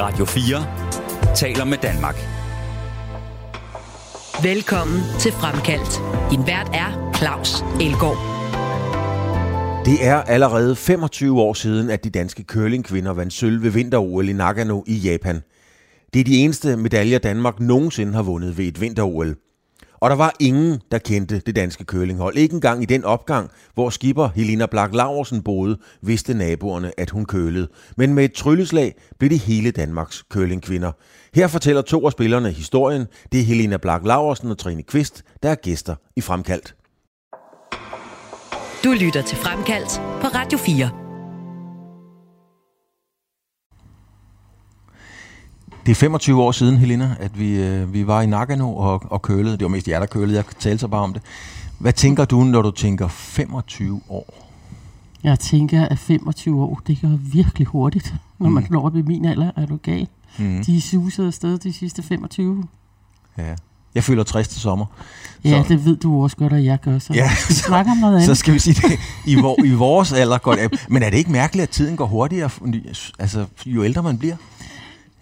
Radio 4 taler med Danmark. Velkommen til Fremkaldt. Din vært er Claus Elgaard. Det er allerede 25 år siden, at de danske curlingkvinder vandt sølv ved vinter-OL i Nagano i Japan. Det er de eneste medaljer, Danmark nogensinde har vundet ved et vinter-OL. Og der var ingen, der kendte det danske curlinghold. Ikke engang i den opgang, hvor skipper Helena Blak Laversen boede, vidste naboerne, at hun kølede. Men med et trylleslag blev det hele Danmarks curlingkvinder. Her fortæller to af spillerne historien. Det er Helena Blak Laversen og Trine Kvist, der er gæster i Fremkaldt. Du lytter til Fremkaldt på Radio 4. Det er 25 år siden, Helena, at vi, øh, vi var i Nagano og, og kølede. Det var mest jer, der kølede. Jeg talte så bare om det. Hvad tænker du, når du tænker 25 år? Jeg tænker, at 25 år, det går virkelig hurtigt, når man Mm. når op i min alder. Er du gal? Mm. De susede afsted de sidste 25. Ja. Jeg føler 60 til sommer. Ja, Så- det ved du også godt, at jeg gør. Så Ja, vi snakker om noget andet. Så skal vi sige det. I, vor, I vores alder går det. Men er det ikke mærkeligt, at tiden går hurtigere, altså, jo ældre man bliver?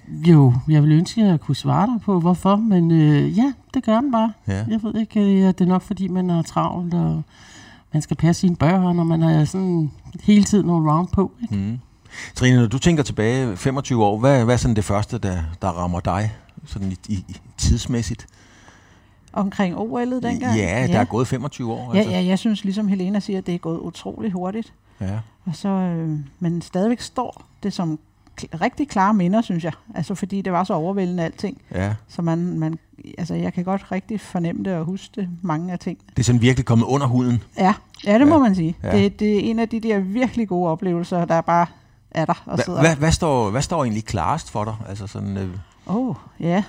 Jo, jeg vil ønske, at jeg kunne svare dig på, hvorfor, men øh, ja, det gør den bare. Ja. Jeg ved ikke, øh, det er nok fordi, man er travlt, og man skal passe sine børn, og man har sådan hele tiden noget round på. Ikke? Mm. Trine, når du tænker tilbage 25 år, hvad, hvad er sådan det første, der, der rammer dig sådan i, i, tidsmæssigt? Omkring OL'et dengang? Ja, der er gået 25 år. Ja, ja, jeg synes ligesom Helena siger, at det er gået utrolig hurtigt. ja. Og så, øh, men stadigvæk står det som rigtig klare minder, synes jeg. Altså fordi det var så overvældende alting. ja. Så man, man, altså jeg kan godt rigtig fornemme det og huske det, mange af ting. Det er sådan virkelig kommet under huden. Ja, ja det Ja, må man sige. ja. Det, det er en af de der virkelig gode oplevelser, der bare er der og Hva, sidder hvad, hvad, står, hvad står egentlig klarest for dig? Altså sådan, øh, oh, ja.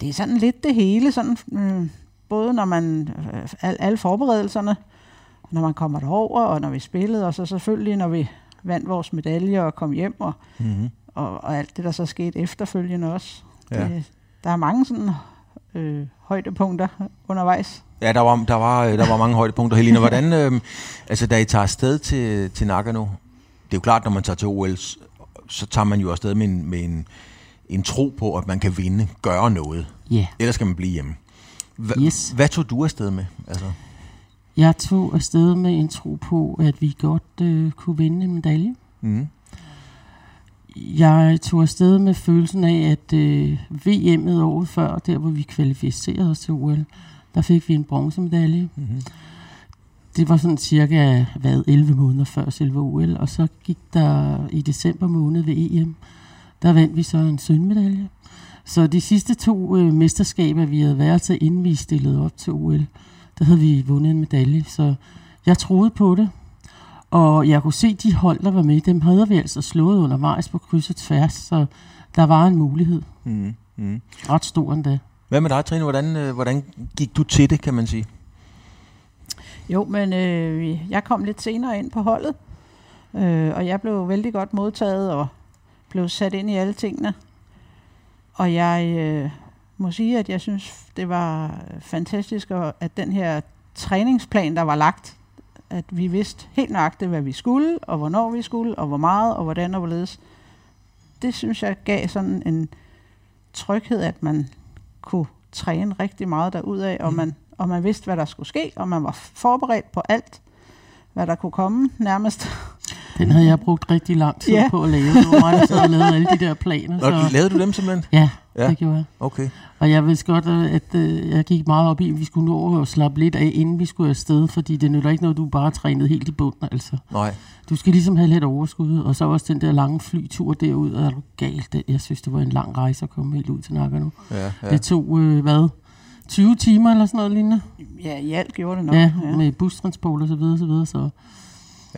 Det er sådan lidt det hele, sådan, øh, både når man, øh, al, alle forberedelserne, når man kommer derover, og når vi spillede, og så selvfølgelig, når vi vandt vores medaljer og kom hjem, og, mm-hmm. og, og alt det, der så skete efterfølgende også. Ja. Det, der er mange sådan øh, højdepunkter undervejs. Ja, der var, der var, øh, der var mange højdepunkter. Helena, hvordan, øh, altså da I tager afsted til, til Nagano, det er jo klart, når man tager til OL, så tager man jo afsted med en, med en, en tro på, at man kan vinde, gøre noget. Ja, Ellers skal man blive hjemme. Hva, Yes. Hvad tog du afsted med? Altså, jeg tog afsted med en tro på, at vi godt øh, kunne vinde en medalje. mm, Jeg tog afsted med følelsen af, at øh, VM'et året før, der hvor vi kvalificerede os til OL, der fik vi en bronzemedalje. mm-hmm. Det var sådan cirka hvad, 11 måneder før selve OL, og så gik der i december måned ved EM, der vandt vi så en sølvmedalje. Så de sidste to øh, mesterskaber, vi havde været til, inden vi stillede op til OL, der havde vi vundet en medalje. Så jeg troede på det, og jeg kunne se, de hold, der var med, dem havde vi altså slået undervejs på kryds og tværs, så der var en mulighed. Mm, mm. Ret stor endda. Hvad med dig, Trine? Hvordan, øh, hvordan gik du til det, kan man sige? Jo, men øh, jeg kom lidt senere ind på holdet, øh, og jeg blev vældig godt modtaget og blev sat ind i alle tingene. Og jeg øh, må sige, at jeg synes, det var fantastisk, og at den her træningsplan, der var lagt, at vi vidste helt nøjagtigt, hvad vi skulle, og hvornår vi skulle, og hvor meget, og hvordan og hvorledes. Det synes jeg gav sådan en tryghed, at man kunne træne rigtig meget derudad, og Mm. man, og man vidste, hvad der skulle ske, og man var forberedt på alt, hvad der kunne komme nærmest. Den havde jeg brugt rigtig lang tid Ja. på at lave. Det var mig, der sad og lavede alle de der planer. Nå, lavede du dem simpelthen? Ja, Ja. det gjorde jeg. Okay. Og jeg vidste godt, at øh, jeg gik meget op i, at vi skulle nå at slappe lidt af, inden vi skulle afsted, fordi det nytter ikke noget, du bare trænede helt i bunden. Altså. Nej. Du skal ligesom have lidt overskud, og så også den der lange flytur derud, og er du galt. Jeg synes, det var en lang rejse at komme helt ud til Nagano. Ja, Ja. ja. Det tog, øh, hvad, 20 timer eller sådan noget lignende? Ja, i alt gjorde det nok. Ja, ja, med bustransport og så videre, så videre. Så.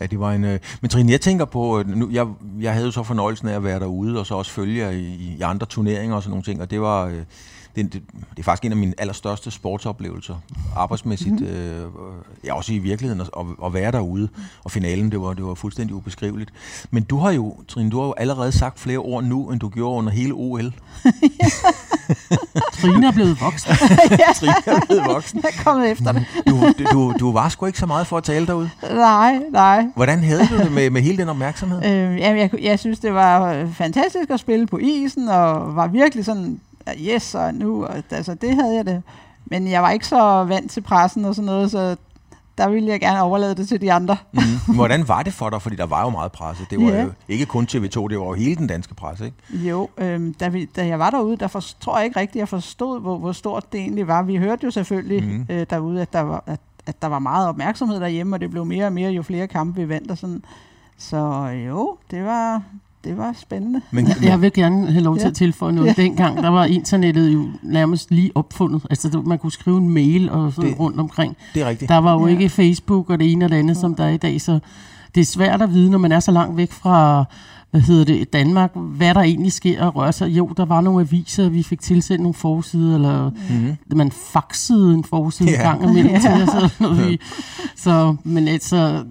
Ja, det var en... Øh... Men Trine, jeg tænker på... øh, Nu, jeg, jeg havde jo så fornøjelsen af at være derude, og så også følge i, i andre turneringer og sådan nogle ting, og det var... Øh det, det, det er faktisk en af mine allerstørste sportsoplevelser, arbejdsmæssigt, mm. øh, ja, også i virkeligheden, at, at være derude. Og finalen, det var, det var fuldstændig ubeskriveligt. Men du har jo, Trine, du har jo allerede sagt flere ord nu, end du gjorde under hele OL. Trine er blevet voksen. Trine er blevet voksen. Jeg er kommet efter det. Du, du, du var sgu ikke så meget for at tale derude. Nej, nej. Hvordan havde du det med, med hele den opmærksomhed? Øh, jamen, jeg, jeg synes, det var fantastisk at spille på isen, og var virkelig sådan, yes, og nu, og, altså det havde jeg det. Men jeg var ikke så vant til pressen og sådan noget, så der ville jeg gerne overlade det til de andre. Mm. Hvordan var det for dig? Fordi der var jo meget presse. Det var Ja. jo ikke kun TV2, det var jo hele den danske presse, ikke? Jo, øhm, da, vi, da jeg var derude, der for, tror jeg ikke rigtigt, jeg forstod, hvor, hvor stort det egentlig var. Vi hørte jo selvfølgelig mm. øh, derude, at der, var, at, at der var meget opmærksomhed derhjemme, og det blev mere og mere, jo flere kampe vi vandt og sådan. Så jo, det var, det var spændende. Men, Jeg vil gerne have lov til Ja. at tilføje noget. Ja. Dengang, der var internettet jo nærmest lige opfundet. Altså, man kunne skrive en mail og sådan Det- rundt omkring. det er rigtigt. Der var jo Ja. ikke Facebook og det ene og det andet, som der er i dag, så det er svært at vide, når man er så langt væk fra hvad hedder det, Danmark, hvad der egentlig sker og rører sig. Jo, der var nogle aviser, vi fik tilsendt nogle forsider, eller Mm-hmm. man faxede en forside ja. gang imellem til noget. Vi- Så, men altså,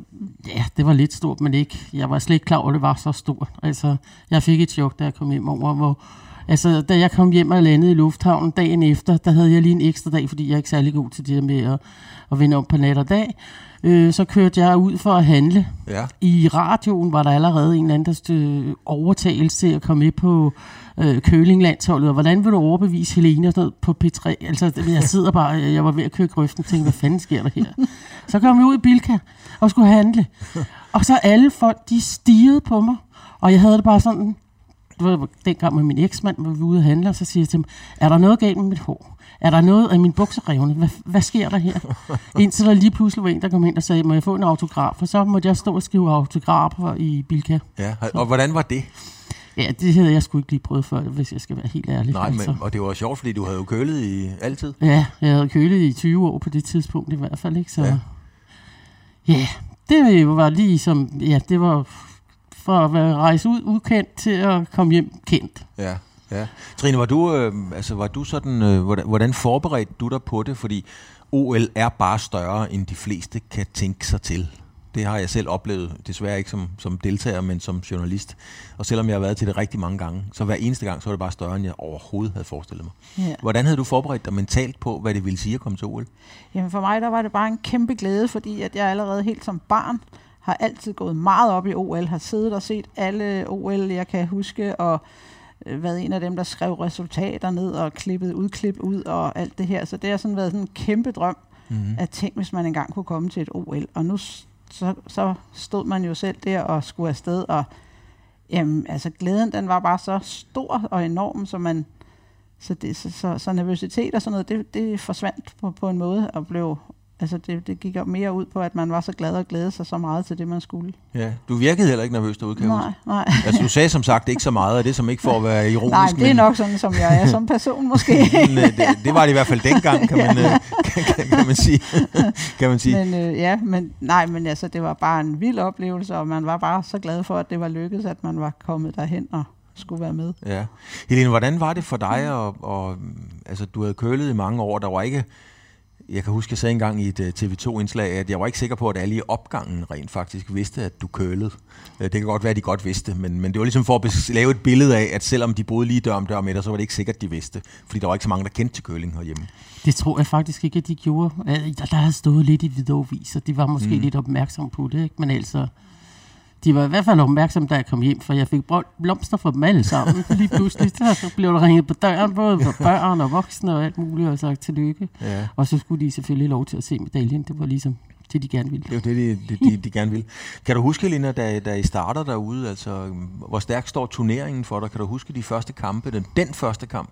ja, det var lidt stort, men ikke, jeg var slet ikke klar over, at det var så stort. Altså, jeg fik et chok, da jeg kom hjem over, hvor, altså, da jeg kom hjem og landede i lufthavnen dagen efter, der havde jeg lige en ekstra dag, fordi jeg er ikke særlig god til det med at, at vende om på nat og dag. Øh, så kørte jeg ud for at handle. Ja. I radioen var der allerede en eller anden der stø- overtagelse til at komme med på øh, Kølinglandsholdet, og hvordan vil du overbevise Helene og sådan noget på P3? Altså, jeg sidder bare, jeg var ved at køre grøften og tænkte, hvad fanden sker der her? Så kom jeg ud i Bilka og skulle handle. Og så alle folk, de stirrede på mig, og jeg havde det bare sådan, det var dengang med min eksmand, hvor vi var ude at handle, og så siger jeg til ham, er der noget galt med mit hår? Er der noget af min bukserevne? Hvad, hvad sker der her? Indtil der lige pludselig var en, der kom ind og sagde, må jeg få en autograf? Og så måtte jeg stå og skrive autografer i Bilka. ja. Og hvordan var det? Ja, det havde jeg sgu ikke lige prøvet før, hvis jeg skal være helt ærlig. Nej, men, altså. og det var sjovt, fordi du havde jo kølet i altid. Ja, jeg havde kølet i 20 år på det tidspunkt i hvert fald, ikke? Så ja, ja det var lige som, ja, det var for at være rejse ud ukendt til at komme hjem kendt. Ja, ja. Trine, var du, øh, altså, var du sådan, øh, hvordan, hvordan forberedte du dig på det? Fordi OL er bare større, end de fleste kan tænke sig til. Det har jeg selv oplevet, desværre ikke som, som deltager, men som journalist. Og selvom jeg har været til det rigtig mange gange, så hver eneste gang, så var det bare større, end jeg overhovedet havde forestillet mig. Ja. Hvordan havde du forberedt dig mentalt på, hvad det ville sige at komme til OL? Jamen for mig, der var det bare en kæmpe glæde, fordi at jeg allerede helt som barn har altid gået meget op i OL, har siddet og set alle OL, jeg kan huske, og øh, været en af dem, der skrev resultater ned og klippet udklip ud og alt det her. Så det har sådan været sådan en kæmpe drøm Mm-hmm. at tænke, hvis man engang kunne komme til et OL. Og nu så, så stod man jo selv der og skulle afsted, og jamen, altså glæden, den var bare så stor og enorm, så man så, det, så, så, så nervøsitet og sådan noget, det, det forsvandt på, på en måde, og blev, altså det, det gik mere ud på, at man var så glad og glædede sig så meget til det, man skulle. Ja, du virkede heller ikke nervøs derude, kan nej, huske. nej. Altså, du sagde som sagt ikke så meget af det, som ikke for at være ironisk. nej, det er men, nok sådan, som jeg er som person måske. men, øh, det, det, var det i hvert fald dengang, kan man, øh, kan, kan, kan man sige. kan man sige. men øh, ja, men nej, men altså, det var bare en vild oplevelse, og man var bare så glad for, at det var lykkedes, at man var kommet derhen og skulle være med. Ja. Helene, hvordan var det for dig? Og, og, altså, du havde kølet i mange år. Der var ikke... Jeg kan huske, jeg sagde engang i et uh, TV2-indslag, at jeg var ikke sikker på, at alle i opgangen rent faktisk vidste, at du kølede. Uh, det kan godt være, at de godt vidste, men, men det var ligesom for at lave et billede af, at selvom de boede lige dør om dør med dig, så var det ikke sikkert, de vidste. Fordi der var ikke så mange, der kendte til køling herhjemme. Det tror jeg faktisk ikke, at de gjorde. Øh, Der, der havde stået lidt i videoviser. De var måske Mm. mm. lidt opmærksomme på det, ikke? men altså... De var i hvert fald opmærksomme, da jeg kom hjem, for jeg fik blomster fra dem alle sammen. Lige pludselig så blev der ringet på døren, både for børn og voksne og alt muligt, og sagt tillykke. Ja. Og så skulle de selvfølgelig lov til at se medaljen. Det var ligesom det, de gerne ville. Det er jo det, de, de, de, gerne vil. Kan du huske, Helena, da, da I starter derude, altså, hvor stærkt står turneringen for dig? Kan du huske de første kampe, den, den første kamp?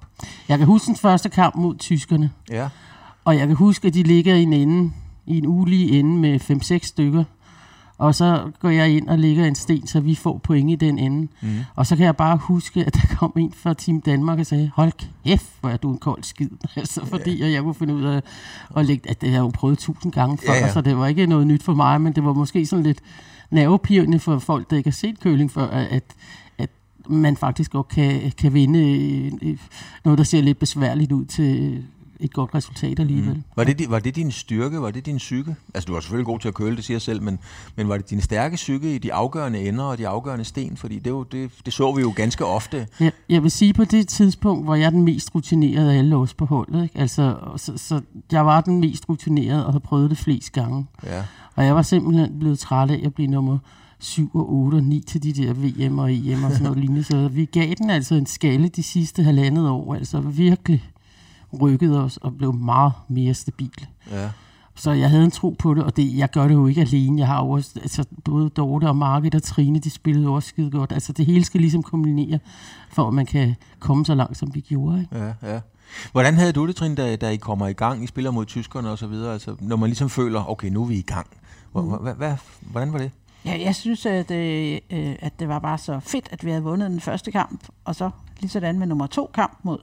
Jeg kan huske den første kamp mod tyskerne, Ja. og jeg kan huske, at de ligger i en ende, i en ulige ende med 5-6 stykker. Og så går jeg ind og lægger en sten, så vi får point i den ende. Mm. Og så kan jeg bare huske, at der kom en fra Team Danmark og sagde, hold kæft, hvor er du en kold skid. Altså, fordi at jeg kunne finde ud af at lægge, at det har jeg jo prøvet tusind gange før, ja. så det var ikke noget nyt for mig, men det var måske sådan lidt nervepirrende for folk, der ikke har set køling før, at, at man faktisk godt kan, kan vinde øh, øh, noget, der ser lidt besværligt ud til et godt resultat alligevel. Mm. Var, det, var det din styrke? Var det din psyke? Altså, du var selvfølgelig god til at køle, det siger jeg selv, men, men var det din stærke psyke i de afgørende ender og de afgørende sten? Fordi det, jo, det, det så vi jo ganske ofte. Jeg, jeg vil sige, på det tidspunkt var jeg den mest rutinerede af alle os på holdet. Ikke? Altså, så, så jeg var den mest rutinerede og havde prøvet det flest gange. Ja. Og jeg var simpelthen blevet træt af at blive nummer 7 og 8 og 9 til de der VM og EM og sådan noget lignende. Så vi gav den altså en skalle de sidste halvandet år. Altså virkelig rykkede os og blev meget mere stabil. ja. Så jeg havde en tro på det, og det, jeg gør det jo ikke alene. Jeg har jo også, altså, både Dorte og Margit og Trine, de spillede jo også skide godt. Altså det hele skal ligesom kombinere, for at man kan komme så langt, som vi gjorde. Ikke? Ja, ja. Hvordan havde du det, Trine, da, da I kommer i gang? I spiller mod tyskerne og så videre. Altså, når man ligesom føler, okay, nu er vi i gang. Mm. Hvordan var det? Ja, jeg synes, at, øh, øh, at det var bare så fedt, at vi havde vundet den første kamp, og så lige sådan med nummer to kamp mod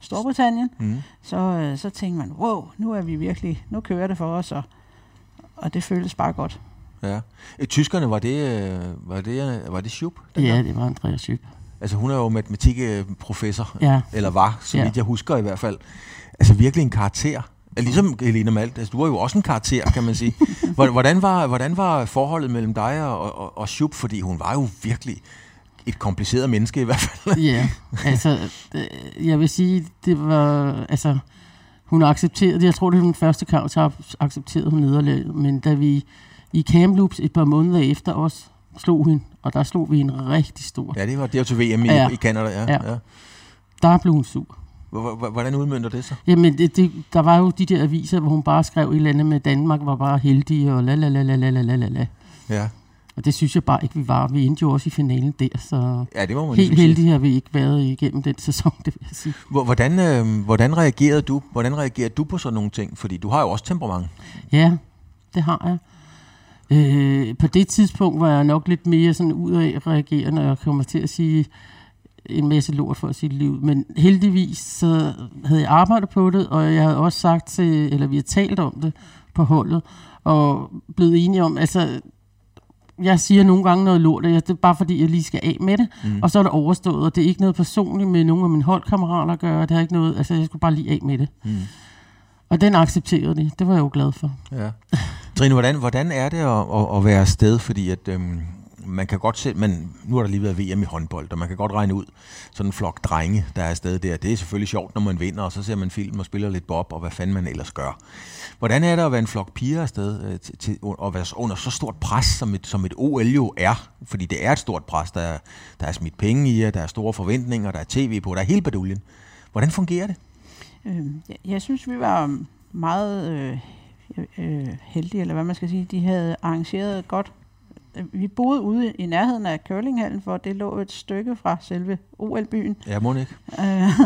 Storbritannien, Mm. så, øh, så tænkte man, wow, nu er vi virkelig, nu kører det for os, og, og det føltes bare godt. Ja. Øh, Tyskerne, var det, øh, var det, var det Schub? Ja, det var Andreas Schøb. Altså hun er jo matematikprofessor, Ja. eller var, så Ja. vidt jeg husker i hvert fald. Altså virkelig en karakter. Ligesom Helena Malt, altså du var jo også en karakter, kan man sige. Hvor- Hvordan var, hvordan var forholdet mellem dig og, og, og Schub? Fordi hun var jo virkelig et kompliceret menneske i hvert fald. Ja, altså, øh, jeg vil sige, det var, altså, hun accepterede, jeg tror, det var den første kamp, så accepterede hun nederlaget, men da vi i Kamloops et par måneder efter os slog hende, og der slog vi en rigtig stor, Ja, det var det var til VM i, Ja. i Canada, ja. ja. Ja. der blev hun sur. Hvor- hvor- Hvordan udmyndter det sig? Jamen, det, det, der var jo de der aviser, hvor hun bare skrev et eller andet med, Danmark var bare heldige, og la la la la la la la la. Ja, Og det synes jeg bare ikke, vi var. Vi endte jo også i finalen der, så ja det må man helt ligesom sige. heldige har vi ikke været igennem den sæson, det vil jeg sige. Hvor- Hvordan, øh, hvordan, reagerede du, hvordan reagerede du på sådan nogle ting? Fordi du har jo også temperament. Ja, det har jeg. Øh, på det tidspunkt var jeg nok lidt mere sådan udadreagerende, og jeg kommer til at sige en masse lort for sit liv. Men heldigvis så havde jeg arbejdet på det, og jeg havde også sagt til, eller vi har talt om det på holdet, og blevet enige om, altså, jeg siger nogle gange noget lort, og jeg, det er bare fordi, jeg lige skal af med det, mm. og så er det overstået, og det er ikke noget personligt med nogle af mine holdkammerater at gøre, det har ikke noget, altså jeg skulle bare lige af med det. Mm. Og den accepterede de, det var jeg jo glad for. Ja. Trine, hvordan, hvordan er det at, at, at være afsted? Fordi at, øhm, man kan godt se, men nu har der lige været VM i håndbold, og man kan godt regne ud, sådan en flok drenge, der er afsted der. Det er selvfølgelig sjovt, når man vinder, og så ser man film og spiller lidt bob, og hvad fanden man ellers gør. Hvordan er det at være en flok piger afsted, øh, til, til, og være under så stort pres, som et, som et OL jo er? Fordi det er et stort pres. Der er, der er smidt penge i, og der er store forventninger, der er tv på, der er hele baduljen. Hvordan fungerer det? Øh, jeg, jeg synes, vi var meget øh, øh, heldige, eller hvad man skal sige. De havde arrangeret godt. Vi boede ude i nærheden af curlinghallen, for det lå et stykke fra selve OL-byen. Ja, må ikke? Øh,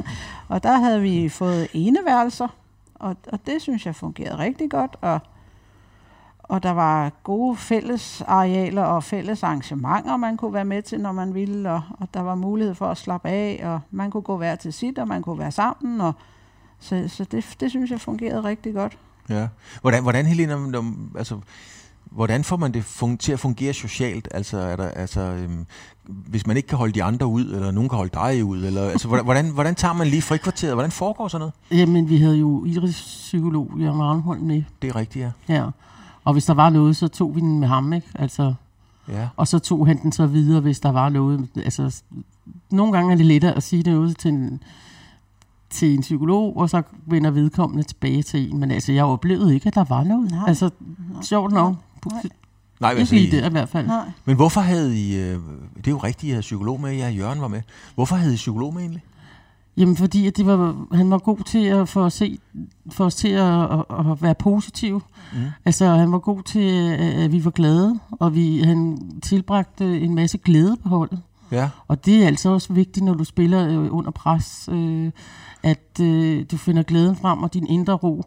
og der havde vi fået eneværelser, og, og det synes jeg fungerede rigtig godt. Og, og der var gode fælles arealer og fælles arrangementer, man kunne være med til, når man ville. Og, og der var mulighed for at slappe af, og man kunne gå hver til sit, og man kunne være sammen. Og, så så det, det synes jeg fungerede rigtig godt. Ja. Hvordan, hvordan Helena, altså, hvordan får man det fun- til at fungere socialt? Altså, er der, altså øhm, hvis man ikke kan holde de andre ud, eller nogen kan holde dig ud, eller, altså, hvordan, hvordan, hvordan tager man lige frikvarteret? Hvordan foregår sådan noget? Jamen, vi havde jo idrætspsykolog Jørgen Arnholm med. Det er rigtigt, ja. Ja. Og hvis der var noget, så tog vi den med ham, ikke? Altså, ja. og så tog han den så videre, hvis der var noget. Altså, nogle gange er det lettere at sige det ud til en, til en psykolog, og så vender vedkommende tilbage til en. Men altså, jeg oplevede ikke, at der var noget. Nej. Altså, sjovt nok. Nej. Nej, Ikke lige der i hvert fald. Nej. men hvorfor havde I, øh, det er jo rigtigt, I havde psykolog med, ja, Jørgen var med. Hvorfor havde I psykolog med egentlig? Jamen, fordi at det var, han var god til at få os, se, få os til at, at, at være positive. Mm. Altså, han var god til, at at vi var glade, og vi, han tilbragte en masse glæde på holdet. Ja. Og det er altså også vigtigt, når du spiller øh, under pres, øh, at øh, du finder glæden frem og din indre ro,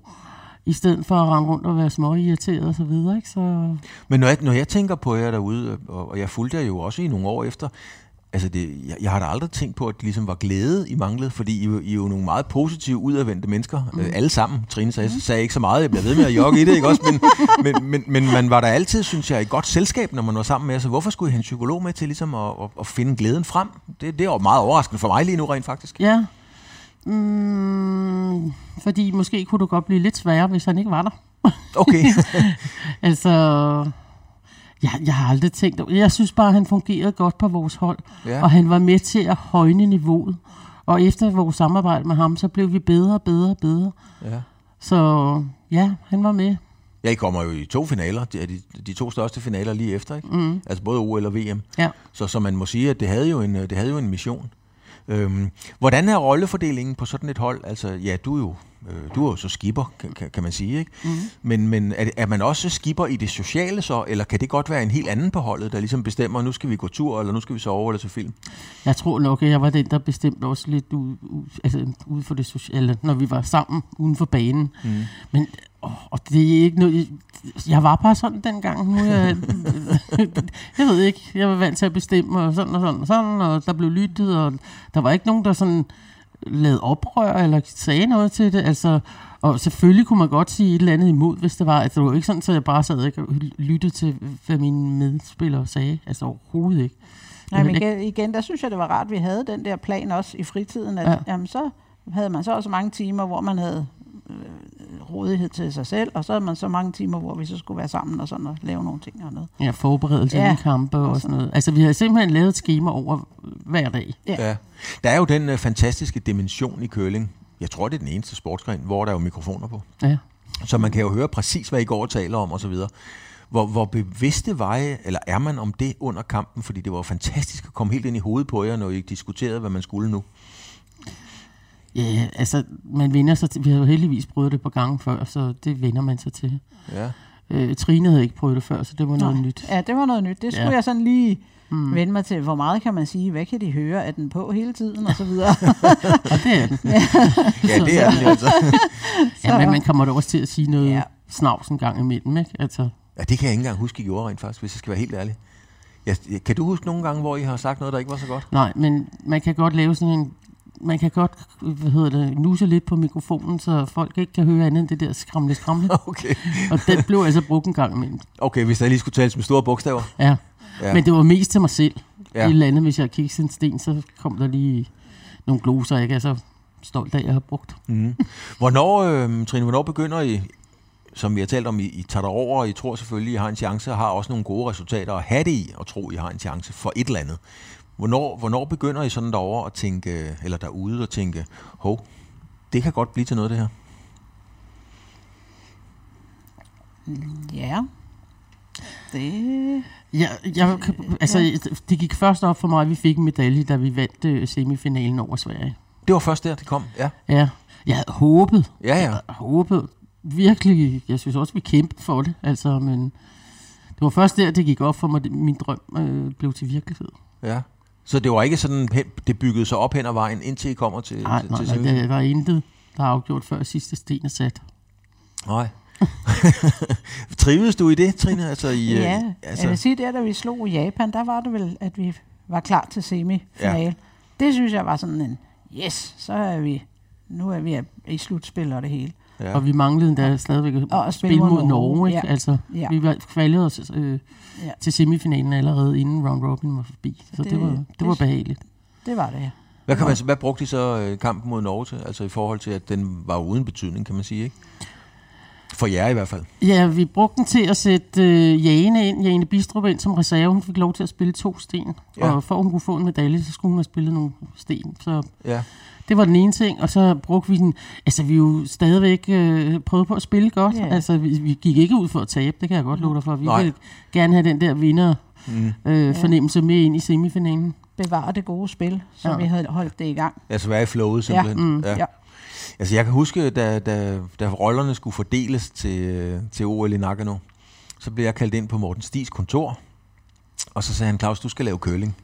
i stedet for at rende rundt og være småirriteret og så videre. Ikke? Så, Men når jeg, når jeg tænker på jer derude, øh, og, og jeg fulgte jer jo også i nogle år efter, altså det, jeg, jeg har da aldrig tænkt på, at det ligesom var glæde, I manglede, fordi I, jo- I er jo nogle meget positive, udadvendte mennesker, mm. øh, alle sammen. Trine sagde, mm. sagde ikke så meget, jeg bliver ved med at jogge i det, ikke også? Men, men, men, men man var der altid, synes jeg, i godt selskab, når man var sammen med jer, så hvorfor skulle I have en psykolog med til ligesom at, at, at finde glæden frem? Det, det er jo meget overraskende for mig lige nu rent faktisk. Ja. Mm, fordi måske kunne du godt blive lidt sværere, hvis han ikke var der. Okay. Altså, jeg, jeg har aldrig tænkt over- Jeg synes bare, at han fungerede godt på vores hold. Ja. Og han var med til at højne niveauet. Og efter vores samarbejde med ham, så blev vi bedre og bedre og bedre. ja. Så ja, han var med. Ja, I kommer jo i to finaler. Det er de, de to største finaler lige efter, ikke? Mm. Altså både OL og VM. Ja. Så, så man må sige, at det havde jo en, det havde jo en mission. Øhm, hvordan er rollefordelingen på sådan et hold? Altså, ja, du er jo, øh, du er jo så skipper, kan, kan, man sige, ikke? Mm. Men, men er, er man også skipper i det sociale så, eller kan det godt være en helt anden på holdet, der ligesom bestemmer, nu skal vi gå tur, eller nu skal vi sove, eller til film? Jeg tror nok, at jeg var den, der bestemte også lidt ud, ud, altså, ude for det sociale, når vi var sammen uden for banen. Mm. Men og det er ikke noget... Jeg var bare sådan dengang. Nu jeg, jeg ved ikke, jeg var vant til at bestemme, og sådan og sådan og sådan, og der blev lyttet, og der var ikke nogen, der sådan lavede oprør, eller sagde noget til det. Altså, og selvfølgelig kunne man godt sige et eller andet imod, hvis det var. Altså, det var ikke sådan, at jeg bare sad og lyttede til, hvad mine medspillere sagde. Altså overhovedet ikke. Nej, men igen, igen, der synes jeg, det var rart, at vi havde den der plan også i fritiden, at ja. jamen, så havde man så også mange timer, hvor man havde øh, rådighed til sig selv, og så havde man så mange timer, hvor vi så skulle være sammen og sådan og lave nogle ting og noget. Ja, forberedelse ja, Ja, i kampe og og sådan noget. Altså, vi havde simpelthen lavet et schema over hver dag. Ja. Ja. Der er jo den øh, fantastiske dimension i curling. Jeg tror, det er den eneste sportsgren, hvor der er jo mikrofoner på. Ja. Så man kan jo høre præcis, hvad I går og taler om osv. Hvor, hvor bevidste veje, eller er man om det under kampen? Fordi det var jo fantastisk at komme helt ind i hovedet på jer, når I diskuterede, hvad man skulle nu. Ja, altså, man vinder sig til, vi har jo heldigvis prøvet det på gange før, så det vinder man sig til. Ja. Øh, Trine havde ikke prøvet det før, så det var noget Nej. nyt. Ja, det var noget nyt. Det skulle Ja. ja. jeg sådan lige mm. vende mig til. Hvor meget kan man sige? Hvad kan de høre? Er den på hele tiden? Og så videre. Og det er den. ja, det er det altså. Ja, men man kommer da også til at sige noget ja. Ja. snavs en gang imellem, ikke? Altså, Ja, det kan jeg ikke engang huske, I gjorde rent faktisk, hvis jeg skal være helt ærlig. Ja, kan du huske nogle gange, hvor I har sagt noget, der ikke var så godt? nej, men man kan godt lave sådan en man kan godt, hvad hedder det, nuse lidt på mikrofonen, så folk ikke kan høre andet end det der skramle skramle. Okay. Og den blev altså brugt en gang imellem. Okay, hvis der lige skulle tales med store bogstaver. Ja. Ja. Men det var mest til mig selv. Ja. Ja. Et eller andet, hvis jeg kiggede en sten, så kom der lige nogle gloser, jeg ikke er så stolt af, at jeg har brugt. Mm. Hvornår, øh, Trine, hvornår begynder I, som vi har talt om, I, I tager derover, og I tror selvfølgelig, I har en chance, og har også nogle gode resultater, og have det i, og tro, I har en chance for et eller andet. Hvornår, hvornår begynder I sådan derovre at tænke, eller derude og tænke, hov, det kan godt blive til noget, det her? ja. Det... Ja, jeg, altså, det gik først op for mig, at vi fik en medalje, da vi vandt øh, semifinalen over Sverige. Det var først der, det kom, ja. Ja, jeg havde håbet, Ja, ja. jeg havde håbet virkelig, jeg synes også, vi kæmpede for det, altså, men det var først der, det gik op for mig, at min drøm øh, blev til virkelighed. ja. Så det var ikke sådan, det byggede sig op hen ad vejen, indtil I kommer til, Nej, til, nej, til nej, der var intet, der er afgjort før sidste sten er sat. Nej. Trivedes du i det, Trine? Altså, i, øh, Ja, altså. jeg vil sige, der da vi slog Japan, der var det vel, at vi var klar til semifinale. Ja. Ja. Det synes jeg var sådan en, yes, så er vi, nu er vi i slutspil og det hele. Ja. Og vi manglede endda stadigvæk at spille mod Norge, ikke? Ja. Altså, Ja. vi var kvalet os øh, Ja. til semifinalen allerede inden round robin var forbi. Så det, Det- var, det, det- var behageligt. Det var det, ja. Hvad, kan man, hvad brugte de så øh, kampen mod Norge til? Altså i forhold til, at den var uden betydning, kan man sige, ikke? For jer i hvert fald. Ja, vi brugte den til at sætte øh, Jane ind, Jane Bistrup ind som reserve. Hun fik lov til at spille to sten. Ja. Ja. Og for at hun kunne få en medalje, så skulle hun have spillet nogle sten. Så Ja. det var den ene ting. Og så brugte vi den... Altså, vi jo stadigvæk øh, prøvede på at spille godt. Ja. Altså, vi, vi gik ikke ud for at tabe, det kan jeg godt love dig for. Vi Nej. ville gerne have den der vinder Mm. øh, fornemmelse med ind i semifinalen. Bevare det gode spil, så Ja. vi havde holdt det i gang. Altså være i flowet simpelthen. mm, ja. ja. Altså jeg kan huske, da, da, da rollerne skulle fordeles til, til OL i Nagano, så blev jeg kaldt ind på Morten Stis kontor, og så sagde han, Claus, du skal lave curling.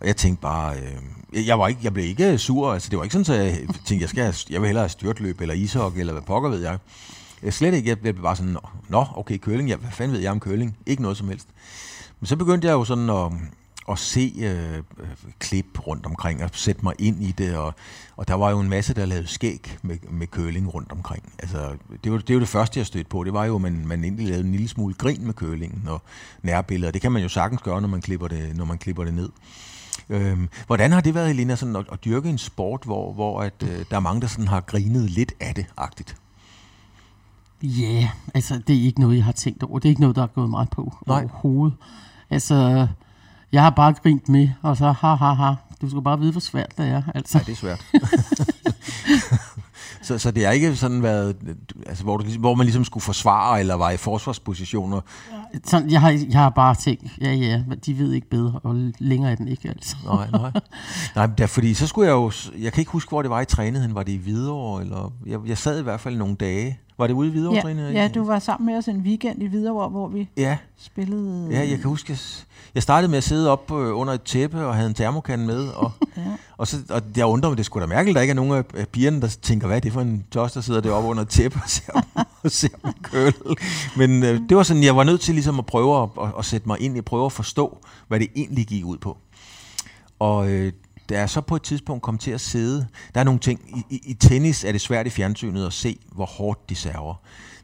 Og jeg tænkte bare, øh, jeg, var ikke, jeg blev ikke sur, altså det var ikke sådan, at jeg tænkte, jeg, skal have, jeg vil hellere have styrtløb eller ishockey, eller hvad pokker ved jeg. jeg slet ikke, jeg blev bare sådan, "Nå, nå, okay, curling, ja, hvad fanden ved jeg om curling? Ikke noget som helst. Men så begyndte jeg jo sådan at, at se øh, klip rundt omkring, og sætte mig ind i det, og, og der var jo en masse, der lavede skæg med, med curling rundt omkring. Altså, det var det, var det første, jeg stødte på. Det var jo, at man, man egentlig lavede en lille smule grin med curlingen og nærbilleder. Det kan man jo sagtens gøre, når man klipper det, når man klipper det ned. Øhm, hvordan har det været, Helena, sådan at, at dyrke en sport, hvor, hvor at, øh, der er mange, der sådan har grinet lidt af det, agtigt? Ja, yeah, altså det er ikke noget, jeg har tænkt over. Det er ikke noget, der er gået meget på Nej. overhovedet. Altså, jeg har bare grint med, og så ha, ha, ha. Du skal bare vide, hvor svært det er. Altså. Ja, det er svært. så, så det har ikke sådan været, altså, hvor, du, ligesom- hvor man ligesom skulle forsvare, eller var i forsvarspositioner. Sådan, jeg, har, jeg har bare tænkt, ja ja, de ved ikke bedre, og længere er den ikke altså. Nej, nej. nej men der, fordi så skulle jeg jo, jeg kan ikke huske, hvor det var i trænede, var det i Hvidovre, eller, jeg, jeg sad i hvert fald nogle dage. Var det ude i Hvidovre, Ja, trænede? ja, du var sammen med os en weekend i Hvidovre, hvor vi Ja, spillede... ja, jeg kan huske, jeg, startede med at sidde op øh, under et tæppe og havde en termokan med, og, Ja. og, så, og jeg undrer mig, det skulle da mærkeligt, at der ikke er nogen af pigerne, der tænker, hvad er det for en tos, der sidder deroppe under et tæppe og ser, og ser en køl. Men øh, det var sådan, jeg var nødt til ligesom at prøve at, at, at sætte mig ind, jeg prøve at forstå, hvad det egentlig gik ud på. Og øh, da jeg så på et tidspunkt kom til at sidde, der er nogle ting, i, i, i tennis er det svært i fjernsynet at se, hvor hårdt de server.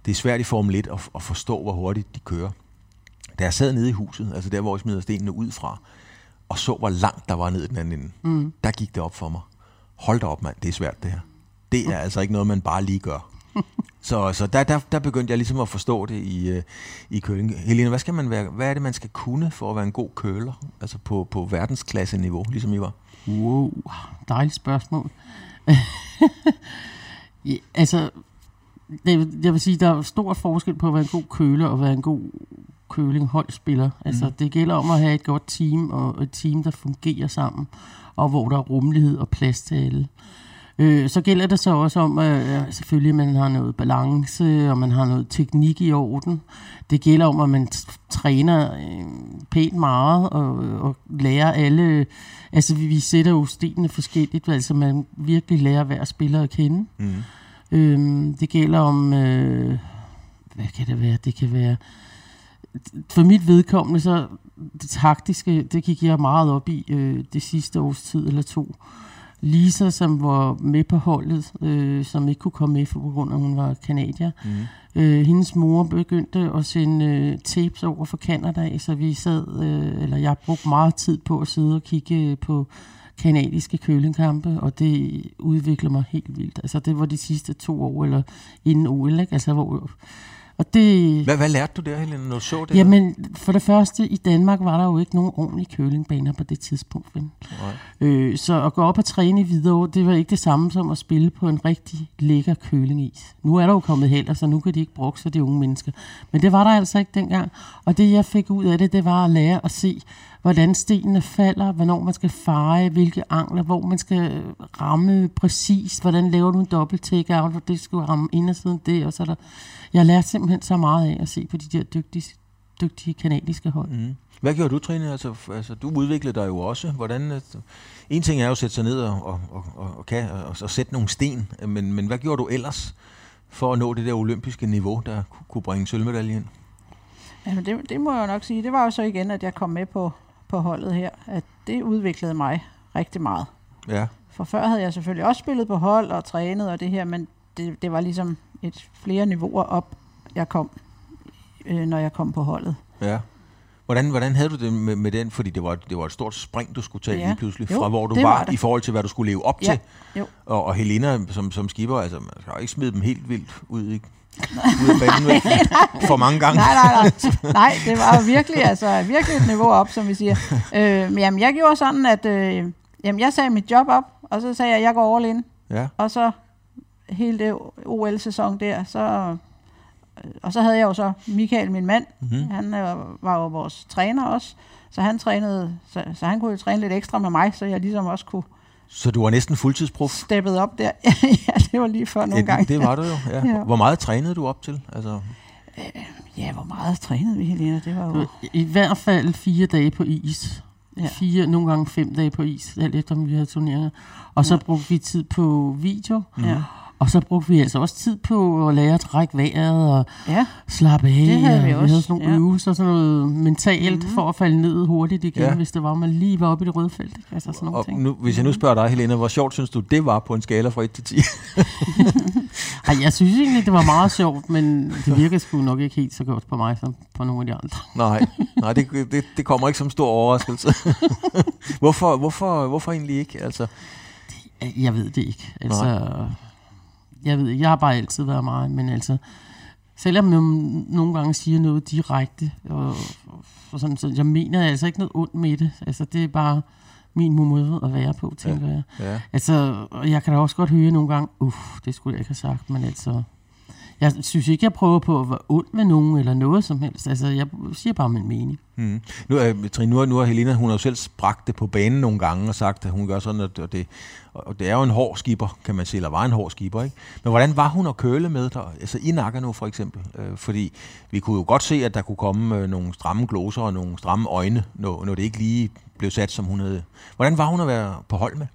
Det er svært i Formel 1 at, at forstå, hvor hurtigt de kører. Da jeg sad nede i huset, altså der, hvor jeg smider stenene ud fra, og så, hvor langt der var ned i den anden ende, mm. der gik det op for mig. Hold da op, mand, det er svært det her. Det er altså ikke noget, man bare lige gør. Så, så der, der, der begyndte jeg ligesom at forstå det i, øh, i køling. Helena, hvad, skal man være, hvad er det, man skal kunne for at være en god køler? Altså på, på verdensklasse-niveau, ligesom I var? Wow, dejligt spørgsmål. ja, altså, det, jeg vil sige, der er stor forskel på at være en god køler og være en god køling holdspiller. Altså, mm. det gælder om at have et godt team, og et team, der fungerer sammen, og hvor der er rummelighed og plads til alle. Øh, så gælder det så også om, at øh, selvfølgelig, at man har noget balance, og man har noget teknik i orden. Det gælder om, at man træner øh, pænt meget, og, og lærer alle... Altså, vi, vi sætter jo stenene forskelligt, altså man virkelig lærer hver spiller at kende. Mm. Øhm, det gælder om, øh, hvad kan det være? Det kan være, for mit vedkommende, så det taktiske, det gik jeg meget op i øh, det sidste års tid eller to. Lisa, som var med på holdet, øh, som ikke kunne komme med, for på grund af, at hun var kanadier. Mm. Øh, hendes mor begyndte at sende øh, tapes over for Canada, så vi sad, øh, eller jeg brugte meget tid på at sidde og kigge øh, på kanadiske kølingkampe, og det udvikler mig helt vildt. Altså det var de sidste to år, eller inden OL, ikke? Altså, hvor, og det... Hvad, hvad lærte du der, Helena, når du så det? der? Jamen, for det første, i Danmark var der jo ikke nogen ordentlige kølingbaner på det tidspunkt. Vel? Nej. Øh, så at gå op og træne i Hvidovre, det var ikke det samme som at spille på en rigtig lækker kølingis. Nu er der jo kommet held, så nu kan de ikke bruge sig, de unge mennesker. Men det var der altså ikke dengang. Og det, jeg fik ud af det, det var at lære at se, hvordan stenene falder, hvornår man skal feje, hvilke angler, hvor man skal ramme præcis, hvordan laver du en dobbelt take-out, hvor det skal ramme indersiden det, og så er der... Jeg lærte simpelthen så meget af at se på de der dygtige, dygtige kanadiske hold. Mm. Hvad gjorde du, Trine? Altså, altså, du udviklede dig jo også. Hvordan, altså, en ting er jo at sætte sig ned og, og, og, og, og, kan, og, og sætte nogle sten, men, men hvad gjorde du ellers for at nå det der olympiske niveau, der ku- kunne bringe sølvmedalje ind? Jamen det, det må jeg jo nok sige. Det var jo så igen, at jeg kom med på, på holdet her. At det udviklede mig rigtig meget. Ja. For før havde jeg selvfølgelig også spillet på hold og trænet og det her, men det, det var ligesom et flere niveauer op, jeg kom, øh, når jeg kom på holdet. ja. Hvordan, hvordan havde du det med, med den? Fordi det var, det var et stort spring, du skulle tage Ja. lige pludselig, Jo, fra hvor du var, var det. i forhold til, hvad du skulle leve op Ja, til. jo. Og, og Helena som, som skipper, altså man skal jo ikke smide dem helt vildt ud, i, ud af banen for mange gange. Nej, nej, nej. Nej, det var virkelig, altså, virkelig et niveau op, som vi siger. Øh, men jamen, jeg gjorde sådan, at øh, jamen, jeg sagde mit job op, og så sagde jeg, at jeg går all in. Ja. Og så hele det OL-sæson der, så, øh, og så havde jeg jo så Michael, min mand, Mm-hmm. han øh, var jo vores træner også, så han trænede, så, så han kunne jo træne lidt ekstra med mig, så jeg ligesom også kunne Så du var næsten fuldtidsprof? steppet op der. ja, det var lige før nogle Ja, gange. det var du jo, ja. Ja. Hvor meget trænede du op til? Altså, Ja, hvor meget trænede vi, Helena? Det var jo... I hvert fald fire dage på is. Ja. Fire, nogle gange fem dage på is, alt efter om vi havde turneringer. Og så Ja. brugte vi tid på video. Ja. Og så brugte vi altså også tid på at lære at trække vejret og Ja, slappe af. Det havde vi og vi også, havde sådan nogle ja. øvelser, sådan noget mentalt mm-hmm. for at falde ned hurtigt igen, Ja. hvis det var, man lige var oppe i det røde felt. Ikke? Altså sådan nogle Og ting. nu, hvis jeg nu spørger dig, Helena, hvor sjovt synes du, det var på en skala fra 1 til 10? Ej, jeg synes egentlig, det var meget sjovt, men det virker sgu nok ikke helt så godt på mig, som på nogle af de andre. nej, nej det, det, det kommer ikke som stor overraskelse. hvorfor, hvorfor, hvorfor egentlig ikke? Altså, Jeg ved det ikke. Altså, jeg ved ikke. Jeg har bare altid været meget, men altså, selvom jeg nogle gange siger noget direkte, og, og sådan, så jeg mener altså ikke noget ondt med det. Altså, det er bare min måde at være på, tænker ja. jeg. ja. Altså, og jeg kan da også godt høre nogle gange, uff, det skulle jeg ikke have sagt, men altså, jeg synes ikke, jeg prøver på at være ond med nogen eller noget som helst. Altså, jeg siger bare min mening. Mm. Nu, er, Trine, nu, er, nu er Helena, hun har jo selv bragt det på banen nogle gange og sagt, at hun gør sådan, at og det, og det er jo en hård skipper, kan man sige, eller var en hård skipper, ikke? Men hvordan var hun at køle med der, altså i Nagano for eksempel? Øh, fordi vi kunne jo godt se, at der kunne komme øh, nogle stramme gloser og nogle stramme øjne, når, når det ikke lige blev sat, som hun havde. Hvordan var hun at være på hold med?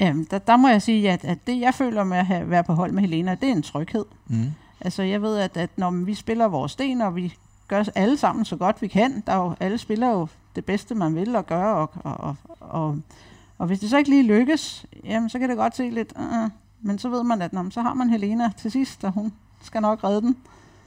Jamen, der, der må jeg sige, at, at det, jeg føler med at have, være på hold med Helena, det er en tryghed. Mm. Altså, jeg ved, at, at når vi spiller vores sten, og vi gør alle sammen så godt vi kan, der er jo, alle spiller jo det bedste, man vil at gøre, og, og, og, og, hvis det så ikke lige lykkes, jamen, så kan det godt se lidt, uh, men så ved man, at når, så har man Helena til sidst, og hun skal nok redde den.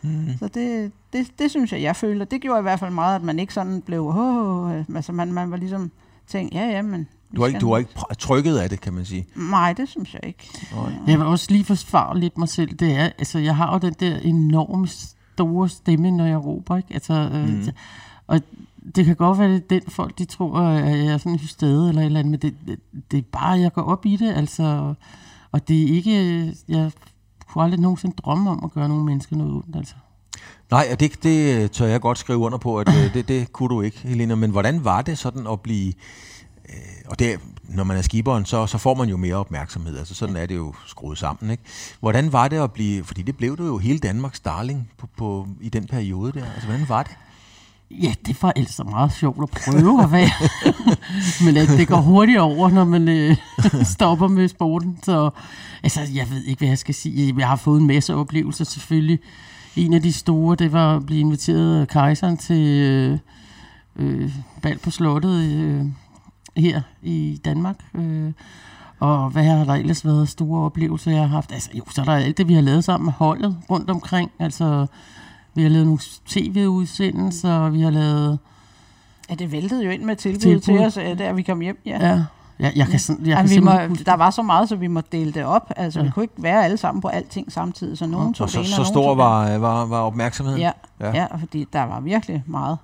Mm. Så det, det, det synes jeg, jeg føler. Det gjorde i hvert fald meget, at man ikke sådan blev, oh, altså man, man var ligesom tænkt, ja, ja, men... Du har ikke, du nok." har ikke trykket af det, kan man sige. Nej, det synes jeg ikke. Nej. Jeg vil også lige forsvare lidt mig selv. Det er, altså, jeg har jo den der enorme store stemme, når jeg råber, ikke? Altså, øh, Mhm. og det kan godt være, at det er den folk, de tror, at jeg er sådan en hystade eller et eller andet, men det, det, det er bare, jeg går op i det, altså. Og det er ikke, jeg kunne aldrig nogensinde drømme om at gøre nogle mennesker noget ondt, altså. Nej, og det, det tør jeg godt skrive under på, at øh, det, det kunne du ikke, Helena. Men hvordan var det sådan at blive... Øh, og det, når man er skiberen, så, så får man jo mere opmærksomhed. Altså sådan er det jo skruet sammen, ikke? Hvordan var det at blive... Fordi det blev du jo hele Danmarks darling på, på, i den periode der. Altså, hvordan var det? Ja, det var altså meget sjovt at prøve at være. Men at det går hurtigt over, når man øh, stopper med sporten. Så altså, jeg ved ikke, hvad jeg skal sige. Jeg har fået en masse oplevelser selvfølgelig. En af de store, det var at blive inviteret af kejseren til øh, øh, bal på slottet øh, her i Danmark. Øh, og hvad har der ellers været store oplevelser, jeg har haft? Altså jo, så er der alt det, vi har lavet sammen med holdet rundt omkring. Altså, vi har lavet nogle tv-udsendelser, og vi har lavet... Ja, det væltede jo ind med tilbud, Tilbud. til os, øh, der vi kom hjem. Ja. Ja, ja jeg kan, sådan, jeg Jeg kan vi må, huske- der var så meget, så vi måtte dele det op. Altså, ja. vi kunne ikke være alle sammen på alting samtidig, så nogen tog Og så, det ene, så og nogen stor tog var, var, var opmærksomheden? Ja. ja. ja, fordi der var virkelig meget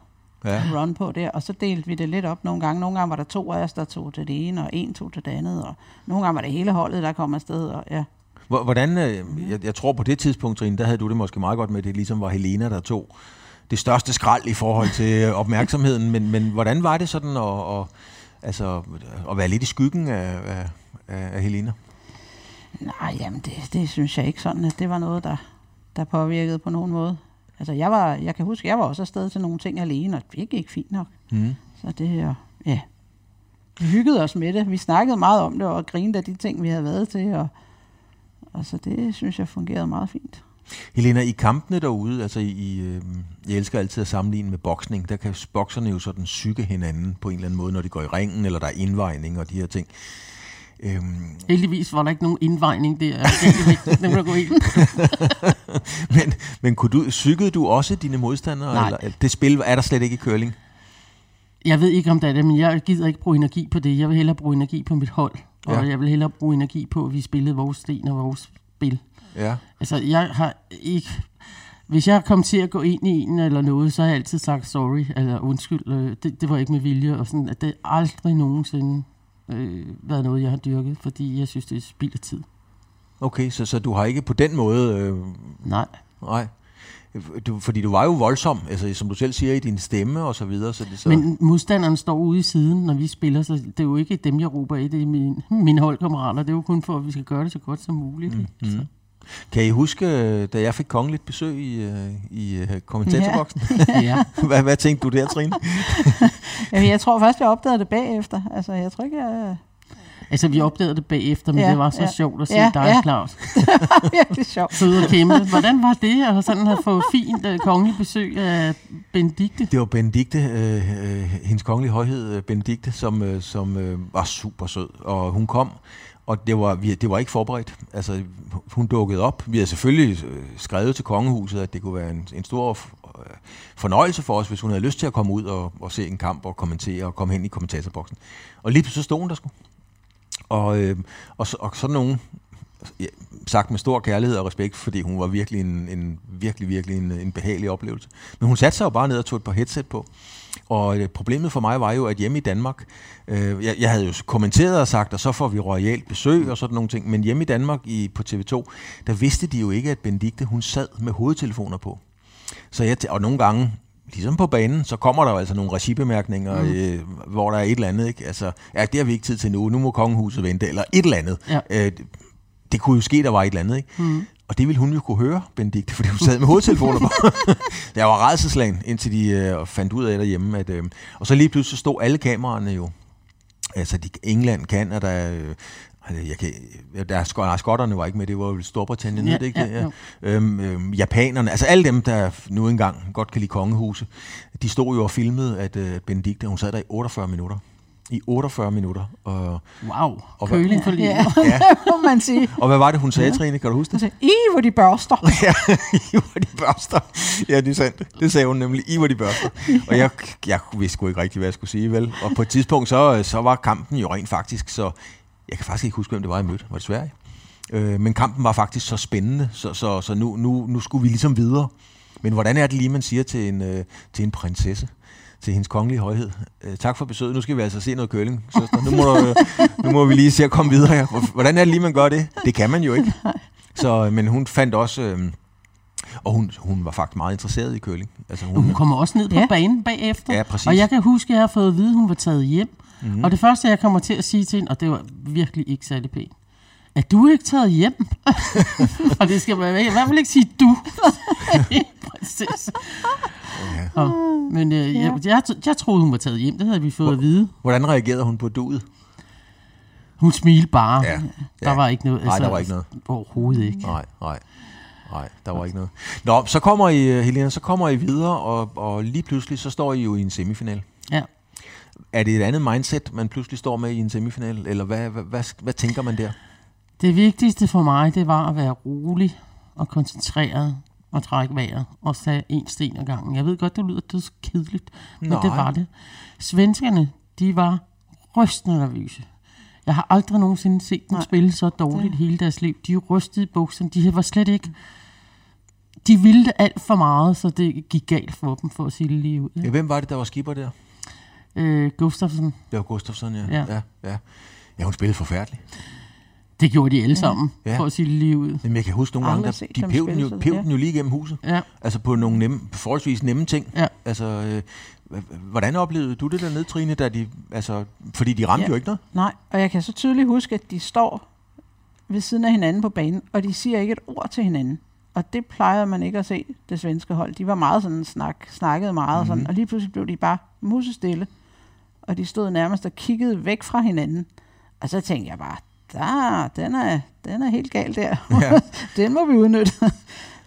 ja. run på der, og så delte vi det lidt op nogle gange. Nogle gange var der to af os, der tog til det ene, og en tog til det andet, og nogle gange var det hele holdet, der kom afsted. Og, ja. Hvor- Hvordan, øh, jeg, jeg tror på det tidspunkt, Trine, der havde du det måske meget godt med, at det ligesom var Helena, der tog det største skrald i forhold til øh, opmærksomheden. Men, men hvordan var det sådan at, at, altså, at være lidt i skyggen af, af, af af Helena? Nej, jamen det, det synes jeg ikke sådan, at det var noget, der, der påvirkede på nogen måde. Altså jeg var, jeg kan huske, jeg var også afsted til nogle ting alene, og det gik fint nok. Mm. Så det er, ja, vi hyggede os med det. Vi snakkede meget om det, og grinede af de ting, vi havde været til, og, og så det synes jeg fungerede meget fint. Helena, i kampene derude, altså i, øh, jeg elsker altid at sammenligne med boksning, der kan bokserne jo sådan psyke hinanden på en eller anden måde, når de går i ringen, eller der er indvejning og de her ting. Øhm, Heldigvis var der ikke nogen indvejning der. Det er må gå helt. men, men kunne du, psykede du også dine modstandere? Nej. Eller, det spil er der slet ikke i curling? Jeg ved ikke, om det er det, men jeg gider ikke bruge energi på det. Jeg vil hellere bruge energi på mit hold. Og Ja. jeg vil hellere bruge energi på, at vi spillede vores sten og vores spil. Ja. Altså, jeg har ikke... Hvis jeg kom til at gå ind i en eller noget, så har jeg altid sagt sorry, eller undskyld, øh, det, det var ikke med vilje, og sådan, at det aldrig nogensinde øh, været noget, jeg har dyrket, fordi jeg synes, det er spild af tid. Okay, så, så du har ikke på den måde... Øh, Nej. nej. Du, fordi du var jo voldsom, altså, som du selv siger, i din stemme og så videre. Så det, så, Men modstanderen står ude i siden, når vi spiller, så det er jo ikke dem, jeg råber af, det er mine, mine holdkammerater. Det er jo kun for, at vi skal gøre det så godt som muligt. Mm. mm. Kan I huske, øh, da jeg fik kongeligt besøg i, øh, i øh, kommentatorboksen? Ja. hvad, hvad tænkte du der, Trine? Jeg, jeg tror først, jeg opdagede det bagefter. Altså, jeg tror ikke, jeg... Altså, vi opdagede det bagefter, men Ja, det var så ja. sjovt at se Ja, dig, ja. Claus, Virkelig sjovt. sidde og kæmpe. Hvordan var det, at sådan have fået fint uh, kongelig besøg af Benedikte? Det var Benedikte, øh, øh, hendes kongelige højhed øh, Benedikte, som, øh, som øh, var super sød. Og hun kom, og det var, vi, det var ikke forberedt. Altså, hun dukkede op. Vi havde selvfølgelig øh, skrevet til kongehuset, at det kunne være en, en stor øh, fornøjelse for os, hvis hun havde lyst til at komme ud og, og se en kamp og kommentere og komme hen i kommentatorboksen. Og lige pludselig så stod hun der sgu. Og, øh, og, så- og sådan nogen, ja, sagt med stor kærlighed og respekt, fordi hun var virkelig en, en virkelig, virkelig en, en behagelig oplevelse. Men hun satte sig jo bare ned og tog et par headset på. Og øh, problemet for mig var jo, at hjemme i Danmark, øh, jeg, jeg havde jo kommenteret og sagt, og så får vi royalt besøg og sådan nogle ting, men hjemme i Danmark i, på TV2, der vidste de jo ikke, at Benedikte, hun sad med hovedtelefoner på. Så jeg, og nogle gange, ligesom på banen, så kommer der jo altså nogle regibemærkninger, mm. øh, hvor der er et eller andet, ikke? Altså, ja, det har vi ikke tid til nu, nu må kongehuset vente, eller et eller andet. Ja. Øh, det- det kunne jo ske, der var et eller andet, ikke? Mm. Og det ville hun jo kunne høre, Benedikte, fordi hun sad med hovedtelefoner på. jeg var redselslagen, indtil de øh, fandt ud af derhjemme. At, øh, og så lige pludselig stod alle kameraerne jo. Altså de, England, Canada, øh, altså, jeg kan, ja, der er, nej, skotterne var ikke med, det var jo Storbritannien, Ja, ja, det ikke ja, det? jo. Øhm, øhm, japanerne, altså alle dem, der nu engang godt kan lide kongehuse, de stod jo og filmede, at øh, Benedikte, hun sad der i 48 minutter. I 48 minutter. Og, Wow, Og hvad- køling for livet. Ja, ja. må man sige. og hvad var det, hun sagde, Trine? Kan du huske det? Altså, I hvor de børster. Ja, I var de børster. Ja, det er sandt. Det sagde hun nemlig. I var de børster. Og jeg, jeg vidste sgu ikke rigtig, hvad jeg skulle sige, vel? Og på et tidspunkt, så, så var kampen jo rent faktisk, så jeg kan faktisk ikke huske, hvem det var, jeg mødte. Var det Sverige? Øh, men kampen var faktisk så spændende, så, så, så nu, nu, nu skulle vi ligesom videre. Men hvordan er det lige, man siger til en, øh, til en prinsesse? Til hendes kongelige højhed. Øh, tak for besøget. Nu skal vi altså se noget køling, søster. Nu må, du, øh, nu må vi lige se at komme videre her. Hvor- Hvordan er det lige, man gør det? Det kan man jo ikke. Så, øh, men hun fandt også... Øh, og hun, hun var faktisk meget interesseret i køling. Altså hun, Hun kommer også ned på Ja. banen bagefter. Ja, præcis. Og jeg kan huske, at jeg har fået at vide, at hun var taget hjem. Mm-hmm. Og det første, jeg kommer til at sige til hende, og det var virkelig ikke særlig pænt, er du ikke taget hjem? og det skal man i hvert fald ikke sige du. Prinsesse. Ja. Og, men øh, jeg, jeg, jeg troede, hun var taget hjem. Det havde vi fået at vide. hvordan reagerede hun på duet? Hun smilte bare. Ja, Der ja. var ikke noget. altså, Nej, der var ikke noget. Overhovedet ikke. Nej, nej. Nej, der var ikke noget. Nå, så kommer I, øh, Helena, så kommer I videre, og, og lige pludselig, så står I jo i en semifinal. Ja. Er det et andet mindset, man pludselig står med i en semifinal, eller hvad, hvad, hvad, hvad tænker man der? Det vigtigste for mig, det var at være rolig og koncentreret og trække vejret og tage en sten ad gangen. Jeg ved godt, det lyder døds kedeligt, men Nej. det var det. Svenskerne, de var rystende nervøse. Jeg har aldrig nogensinde set dem Nej. spille så dårligt hele deres liv. De rystede i bukserne. De var slet ikke... De ville det alt for meget, så det gik galt for dem, for at sige det lige ud. Ja. Ja. Hvem var det, der var skipper der? Øh, Gustafsson, Det var Gustafsson, ja. Ja. ja, ja. Ja, hun spillede forfærdeligt. Det gjorde de alle sammen, Ja. for at sige det lige ud. Men jeg kan huske nogle gange, der, de pev den, jo, ja. den jo lige igennem huset. Ja. Altså på nogle nemme, forholdsvis nemme ting. Ja. Altså, øh, hvordan oplevede du det dernede, Trine, da de, altså, fordi de ramte Ja. jo ikke noget? Nej, og jeg kan så tydeligt huske, at de står ved siden af hinanden på banen, og de siger ikke et ord til hinanden. Og det plejer man ikke at se, det svenske hold. De var meget sådan, snak, snakkede meget, mm-hmm. sådan, og lige pludselig blev de bare musestille. Og de stod nærmest og kiggede væk fra hinanden. Og så tænkte jeg bare, der, den er, den er helt galt der. Ja. den må vi udnytte.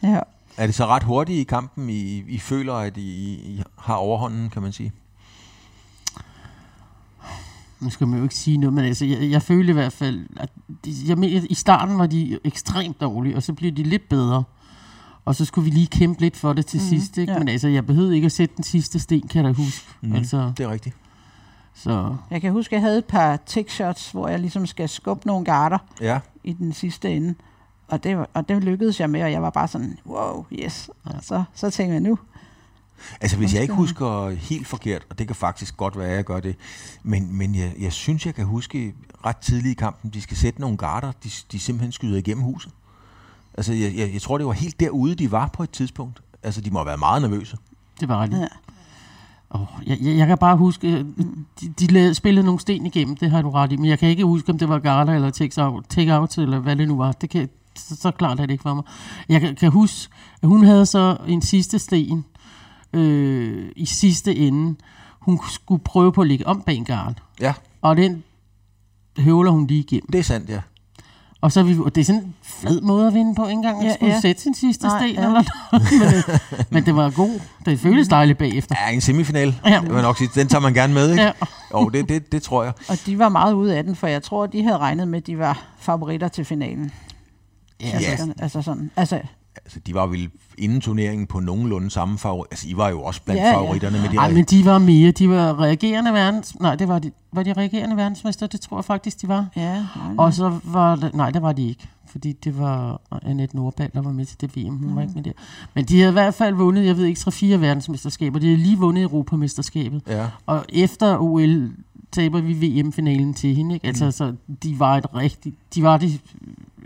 ja. Er det så ret hurtigt i kampen, I, I føler, at I, I har overhånden, kan man sige? Nu skal man jo ikke sige noget, men altså, jeg, jeg følte i hvert fald, at de, jeg mener, i starten var de ekstremt dårlige, og så blev de lidt bedre. Og så skulle vi lige kæmpe lidt for det til mm, sidst, ikke? ja. Men altså, jeg behøvede ikke at sætte den sidste sten, kan jeg da huske. Mm. Altså, Det er rigtigt. Så Jeg kan huske, at jeg havde et par take-shots, hvor jeg ligesom skal skubbe nogle garter Ja, i den sidste ende. Og det, og det lykkedes jeg med, og jeg var bare sådan, wow, yes. Ja. Så, så tænkte jeg nu, altså hvis jeg ikke husker helt forkert, og det kan faktisk godt være, at jeg gør det, men, men jeg, jeg synes, jeg kan huske ret tidligt i kampen, de skal sætte nogle garter, de, de simpelthen skyder igennem huset. Altså jeg, jeg, jeg tror, det var helt derude, de var på et tidspunkt. Altså de må have været meget nervøse. det var rigtigt. Ja. Oh, jeg, jeg, jeg kan bare huske, øh, de, de lavede, spillede nogle sten igennem, det har du ret i, men jeg kan ikke huske, om det var Garda eller Take Out, take out eller hvad det nu var. Det kan, så, så klart er det ikke for mig. Jeg kan, kan huske, at hun havde så en sidste sten øh, i sidste ende. Hun skulle prøve på at ligge om bag en garn. Ja, Og den høvler hun lige igennem. Det er sandt, ja. Og så er vi, og det er sådan en fed måde at vinde på, ikke engang at Ja, skulle ja. sætte sin sidste Nej, sten ja. eller noget. men, det, men det var god. Det føles dejligt bagefter. Ja, en semifinal, Ja. det jeg nok sige. Den tager man gerne med, ikke? Ja. Jo, det, det, det tror jeg. Og de var meget ude af den, for jeg tror, de havde regnet med, at de var favoritter til finalen. Ja, Ja. Altså, altså sådan. Altså, Altså, de var vel inden turneringen på nogenlunde samme favorit. Altså, I var jo også blandt Ja, ja. favoritterne med de Ej, men de var mere. De var reagerende verdens... Nej, det var de, var de reagerende verdensmester? Det tror jeg faktisk, de var. ja, nej, Og så var det... Nej, det var de ikke. Fordi det var Annette Nordbald, der var med til det VM. Hun mm. var ikke med der. Men de havde i hvert fald vundet, jeg ved ikke, 3-4 verdensmesterskaber. De havde lige vundet Europamesterskabet. Ja. Og efter OL taber vi VM-finalen til hende. Ikke? Altså, mm. så de var et rigtigt... De var det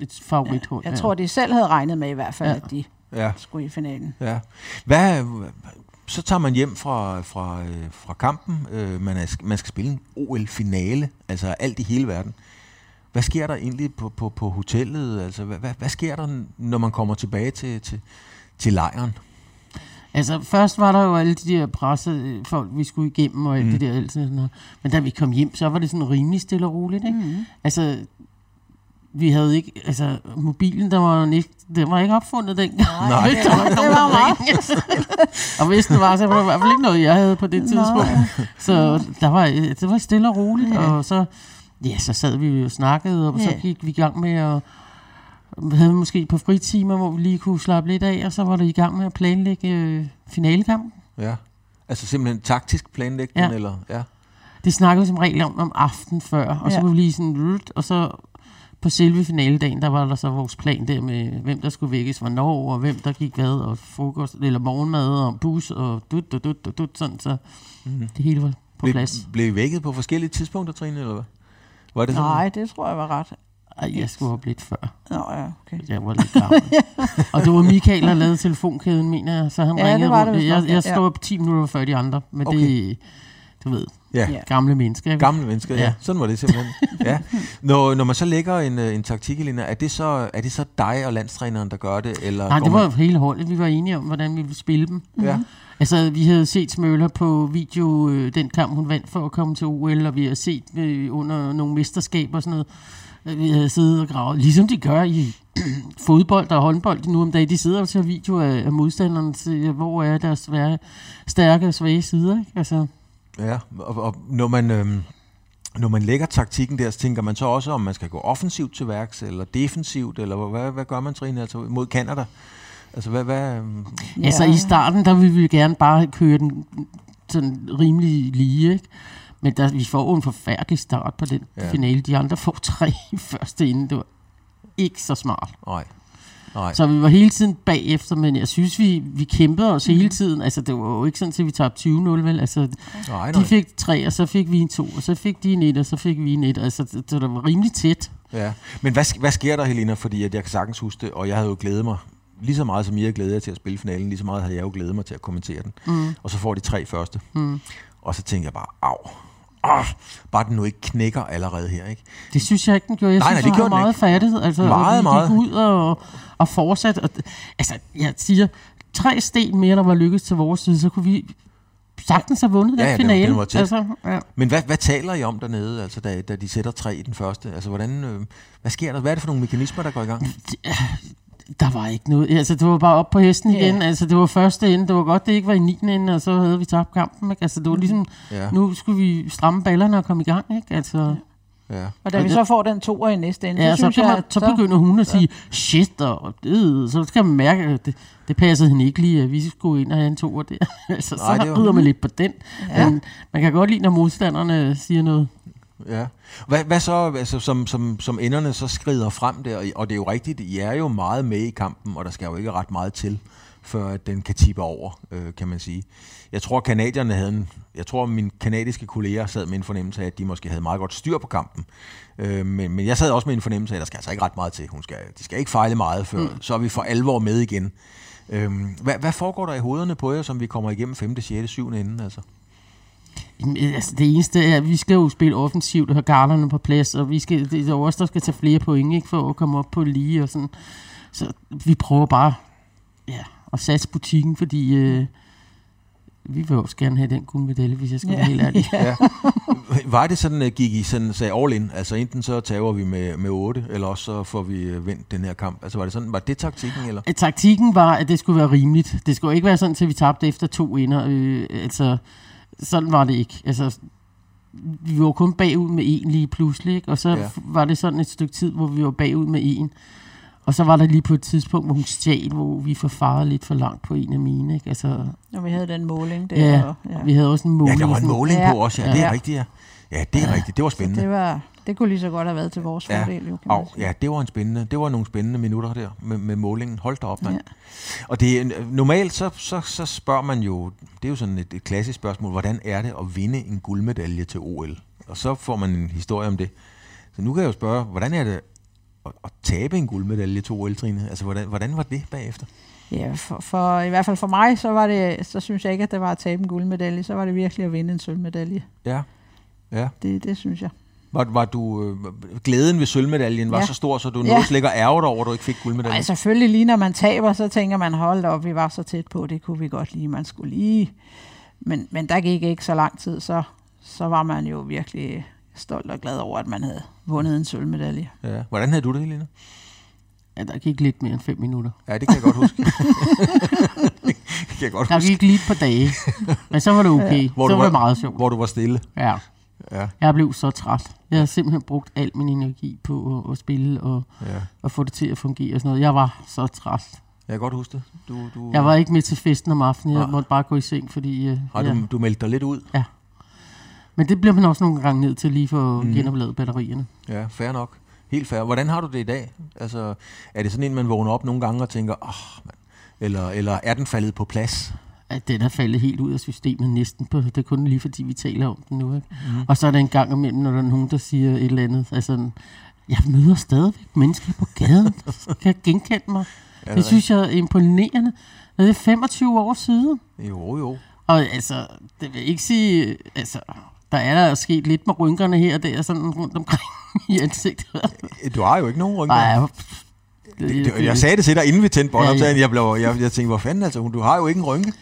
et favorithold. jeg tror, de selv havde regnet med i hvert fald, Ja. at de Ja, skulle i finalen. ja. Hvad, så tager man hjem fra, fra, øh, fra kampen. Øh, man, er, man skal spille en OL-finale, altså alt i hele verden. Hvad sker der egentlig på, på, på hotellet? Altså, hvad, hvad, hvad sker der, når man kommer tilbage til, til, til lejren? Altså, først var der jo alle de der presse folk, vi skulle igennem og alt mm. det der. Alt sådan noget. Men da vi kom hjem, så var det sådan rimelig stille og roligt. Ikke? Mm. Altså, vi havde ikke, altså, mobilen, der var, ikke, den var ikke opfundet dengang. Nej. der var ikke nogen, der ringede. og hvis den var, så var det i hvert fald ikke noget, jeg havde på det tidspunkt. Så der var, det var stille og roligt, Ja. og så, ja, så sad vi jo og snakkede, og så Ja. gik vi i gang med at havde vi måske på fritimer, hvor vi lige kunne slappe lidt af, og så var det i gang med at planlægge øh, finalekampen. Ja. Altså simpelthen taktisk planlægning? Ja. Eller? ja. Det snakkede vi som regel om om aftenen før, og så Ja. var vi lige sådan, og så på selve finaledagen, der var der så vores plan der med, hvem der skulle vækkes hvornår, og hvem der gik hvad, og frokost, eller morgenmad, og bus, og dut, dut, dut, dut, dut sådan, så Mhm. det hele var på Blev, plads. blev I vækket på forskellige tidspunkter, Trine, eller hvad? Var det sådan? Nej, det tror jeg var ret. Ej, jeg skulle op lidt før. Nå ja, okay. Jeg var lidt gammel. og det var Michael, der lavede telefonkæden, mener jeg, så han Ja, det ringede var det rundt. vist Jeg, jeg stod op 10 minutter før de andre, men Okay. det, du ved, Ja. Ja. gamle mennesker. ikke? Gamle mennesker, ja. ja. Sådan var det simpelthen. ja. når, når man så lægger en, øh, en taktik, Elina, er det, så, er det så dig og landstræneren, der gør det? Eller Nej, det var man... hele holdet. Vi var enige om, hvordan vi ville spille dem. Ja. Altså, vi havde set Smøller på video, øh, den kamp, hun vandt for at komme til OL, og vi havde set øh, under nogle mesterskaber og sådan noget. Øh, Vi havde siddet og gravet, ligesom de gør i fodbold og håndbold nu om dagen. De sidder og tager video af, af modstanderne til, hvor er deres svære, stærke og svage sider. Ikke? Altså, Ja, og, og når man... Øhm, når man lægger taktikken der, så tænker man så også, om man skal gå offensivt til værks, eller defensivt, eller hvad, hvad gør man, Trine, altså mod Canada? Altså, hvad... hvad øhm, ja. altså i starten, der ville vi gerne bare køre den sådan rimelig lige, ikke? Men der, vi får en forfærdelig start på den Ja. finale. De andre får tre første inden. Det var ikke så smart. nej. Nej. Så vi var hele tiden bagefter, men jeg synes, vi, vi kæmpede os hele tiden. Altså, det var jo ikke sådan, at vi tabte 20-0, vel? Altså, nej, de nej. fik tre, og så fik vi en to, og så fik de en et, og så fik vi en et. Altså, det, det var rimelig tæt. Ja. Men hvad, hvad sker der, Helena? Fordi at jeg kan sagtens huske det, og jeg havde jo glædet mig lige så meget, som I havde glædet jer til at spille finalen, lige så meget havde jeg jo glædet mig til at kommentere den. Mm. Og så får de tre første. Mm. Og så tænker jeg bare, au. Ah, bare den nu ikke knækker allerede her, ikke? Det synes jeg ikke, den gjorde. Jeg Nej, synes, nej, det gjorde meget fattet. Altså, Meget, meget. ud og, og fortsat. Og, altså, jeg siger, tre sten mere, der var lykkedes til vores side, så kunne vi sagtens have vundet Ja, den ja, finale. den var tæt. Altså, ja. Men hvad, hvad taler I om dernede, altså da, da de sætter tre i den første? Altså, hvordan, øh, hvad sker der? Hvad er det for nogle mekanismer, der går i gang? Der var ikke noget. Altså, det var bare op på hesten igen. Altså, det var første ende. Det var godt, det ikke var i 9. ende, og så havde vi tabt kampen. Ikke? Altså, det var ligesom, Ja, nu skulle vi stramme ballerne og komme i gang. Ikke? Altså, ja. Og da Og vi det- så får den toer i næste ende, ja, så så, synes kan jeg, at så begynder hun at sige, shit, og øh, så skal man mærke, at det, det passede hende ikke lige, at vi skulle ind og have en toer der. altså, Nej, så det rider man lidt på den. Ja. Men man kan godt lide, når modstanderne siger noget. Ja. Hvad, hvad så, altså, som, som, som enderne så skrider frem der, og det er jo rigtigt, I er jo meget med i kampen, og der skal jo ikke ret meget til, før at den kan tippe over, øh, kan man sige. Jeg tror, kanadierne havde en, jeg tror, mine kanadiske kolleger sad med en fornemmelse af, at de måske havde meget godt styr på kampen. Øh, men, men jeg sad også med en fornemmelse af, at der skal altså ikke ret meget til. Hun skal, de skal ikke fejle meget, før mm. så er vi for alvor med igen. Øh, hvad, hvad foregår der i hovederne på jer, som vi kommer igennem 5., 6., 7. ende? Altså? Jamen, Altså, det eneste er, at vi skal jo spille offensivt og have garderne på plads, og vi skal, det er jo også der skal tage flere point, ikke, for at komme op på lige og sådan. Så vi prøver bare ja, at satse butikken, fordi øh, vi vil også gerne have den guldmedalje, hvis jeg skal Ja. være helt ærlig. Ja. var det sådan, at gik I sådan, sagde all in? Altså enten så tager vi med, med 8, eller også så får vi øh, vendt den her kamp. Altså var det sådan, var det taktikken, eller? Øh, Taktikken var, at det skulle være rimeligt. Det skulle ikke være sådan, at vi tabte efter to inder. Øh, altså, sådan var det ikke. Altså, vi var kun bagud med en lige pludselig, ikke? og så ja. var det sådan et stykke tid, hvor vi var bagud med en. Og så var der lige på et tidspunkt, hvor hun stjal, hvor vi forfarede lidt for langt på en af mine. Ikke? Altså, Når vi havde den måling der. ja, og, ja, vi havde også en Ja, måling. der var en måling Ja. på også, ja. Det er Ja. rigtigt, ja. Ja, det er rigtigt. Det var Så spændende. det, var, det kunne lige så godt have været til vores Ja. fordel. Jo, Og, ja, det var en spændende, det var nogle spændende minutter der med, med målingen. Hold da op, mand. Ja. Og det, er- normalt så, så, så spørger man jo, det er jo sådan et, et klassisk spørgsmål, hvordan er det at vinde en guldmedalje til OL? Og så får man en historie om det. Så nu kan jeg jo spørge, hvordan er det at, at tabe en guldmedalje til OL? Altså, hvordan, hvordan var det bagefter? Ja, for, for, i hvert fald for mig, så, var det, så synes jeg ikke, at det var at tabe en guldmedalje. Så var det virkelig at vinde en sølvmedalje. Ja. Ja. Det, det synes jeg. Var, var du, øh, glæden ved sølvmedaljen var Ja. så stor, så du Ja. nåede slet ikke at ærge dig over, at du ikke fik guldmedaljen? Ej, selvfølgelig lige når man taber, så tænker man, hold op, vi var så tæt på, det kunne vi godt lige, man skulle lige. Men, men der gik ikke så lang tid, så, så var man jo virkelig stolt og glad over, at man havde vundet en sølvmedalje. Ja. Hvordan havde du det, Helena? Ja, der gik lidt mere end fem minutter. Ja, det kan jeg godt huske. det kan jeg godt Der huske. gik lige et par dage. Men så var det okay. Hvor så du var det var- meget sjovt. Hvor du var stille. Ja. Ja. Jeg blev så træt. Jeg har simpelthen brugt al min energi på at, at spille og, ja. og få det til at fungere og sådan noget. Jeg var så træt. Jeg kan godt huske det. Du, du, Jeg var ikke med til festen om aftenen. Jeg Nej. måtte bare gå i seng, fordi... Uh, Har ja. du, du meldte dig lidt ud? Men det bliver man også nogle gange nødt til lige for at mm. genoplade batterierne. Ja, fair nok. Helt fair. Hvordan har du det i dag? Altså, er det sådan en, man vågner op nogle gange og tænker, åh, oh, mand. Eller, eller er den faldet på plads? At den er faldet helt ud af systemet næsten. På, det er kun lige fordi, vi taler om den nu. Ikke? Mm. Og så er der en gang imellem, når der er nogen, der siger et eller andet. Altså, jeg møder stadigvæk mennesker på gaden, der kan genkende mig. Er Det synes jeg er imponerende. Det er 25 år siden. Jo, jo. Og altså, det vil ikke sige, altså, der er der sket lidt med rynkerne her og der, sådan rundt omkring i ansigtet. Du har jo ikke nogen rynker. Nej, det, det, jeg sagde det til dig, inden vi tændte båndoptagen. Ja, ja. Jeg, blev, jeg, jeg tænkte, hvor fanden altså, du har jo ikke en rynke.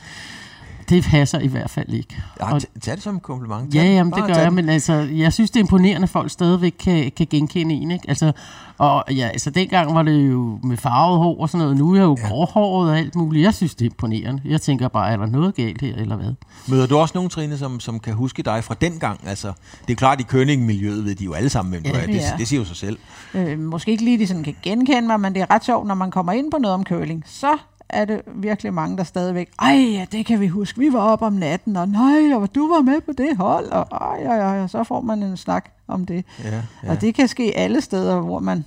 Det passer i hvert fald ikke. Ja, tag det som en kompliment. Tag Ja, jamen, det gør jeg, men altså, jeg synes, det er imponerende, at folk stadigvæk kan, kan genkende en, ikke? Altså, og ja, altså, dengang var det jo med farvet hår og sådan noget, nu er jeg jo ja. gråhåret og alt muligt. Jeg synes, det er imponerende. Jeg tænker bare, er der noget galt her, eller hvad? Møder du også nogen, Trine, som, som kan huske dig fra den gang? Altså, det er klart, i kønning-miljøet ved de jo alle sammen, hvem du Ja, er. Det, ja. det siger jo sig selv. Øh, måske ikke lige, de sådan kan genkende mig, men det er ret sjovt, når man kommer ind på noget om curling, så er det virkelig mange, der stadigvæk, ej, ja, det kan vi huske, vi var op om natten, og nej, og du var med på det hold, og ej, ej, ej, og så får man en snak om det. Ja, Ja. Og det kan ske alle steder, hvor man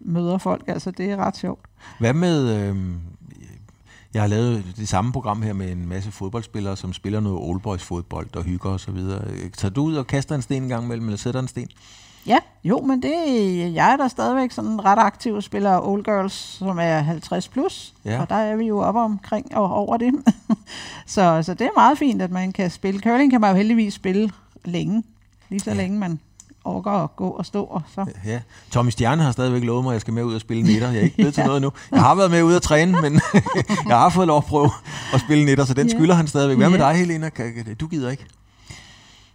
møder folk, altså det er ret sjovt. Hvad med... Øh, jeg har lavet det samme program her med en masse fodboldspillere, som spiller noget oldboys fodbold og hygger og så videre. Tager du ud og kaster en sten en gang imellem, eller sætter en sten? Ja, jo, men det, jeg er der stadigvæk sådan ret aktiv og spiller Old Girls, som er 50 plus, Ja. og der er vi jo oppe omkring og over det. så, så det er meget fint, at man kan spille. Curling kan man jo heldigvis spille længe, lige så Ja. længe man orker at gå og stå. Og så. Ja. Tommy Stjerne har stadigvæk lovet mig, at jeg skal med ud og spille netter. Jeg er ikke blevet til noget nu. Jeg har været med ud at træne, men jeg har fået lov at prøve at spille netter, så den Ja. skylder han stadigvæk. Hvad med Ja. dig, Helena? Du gider ikke?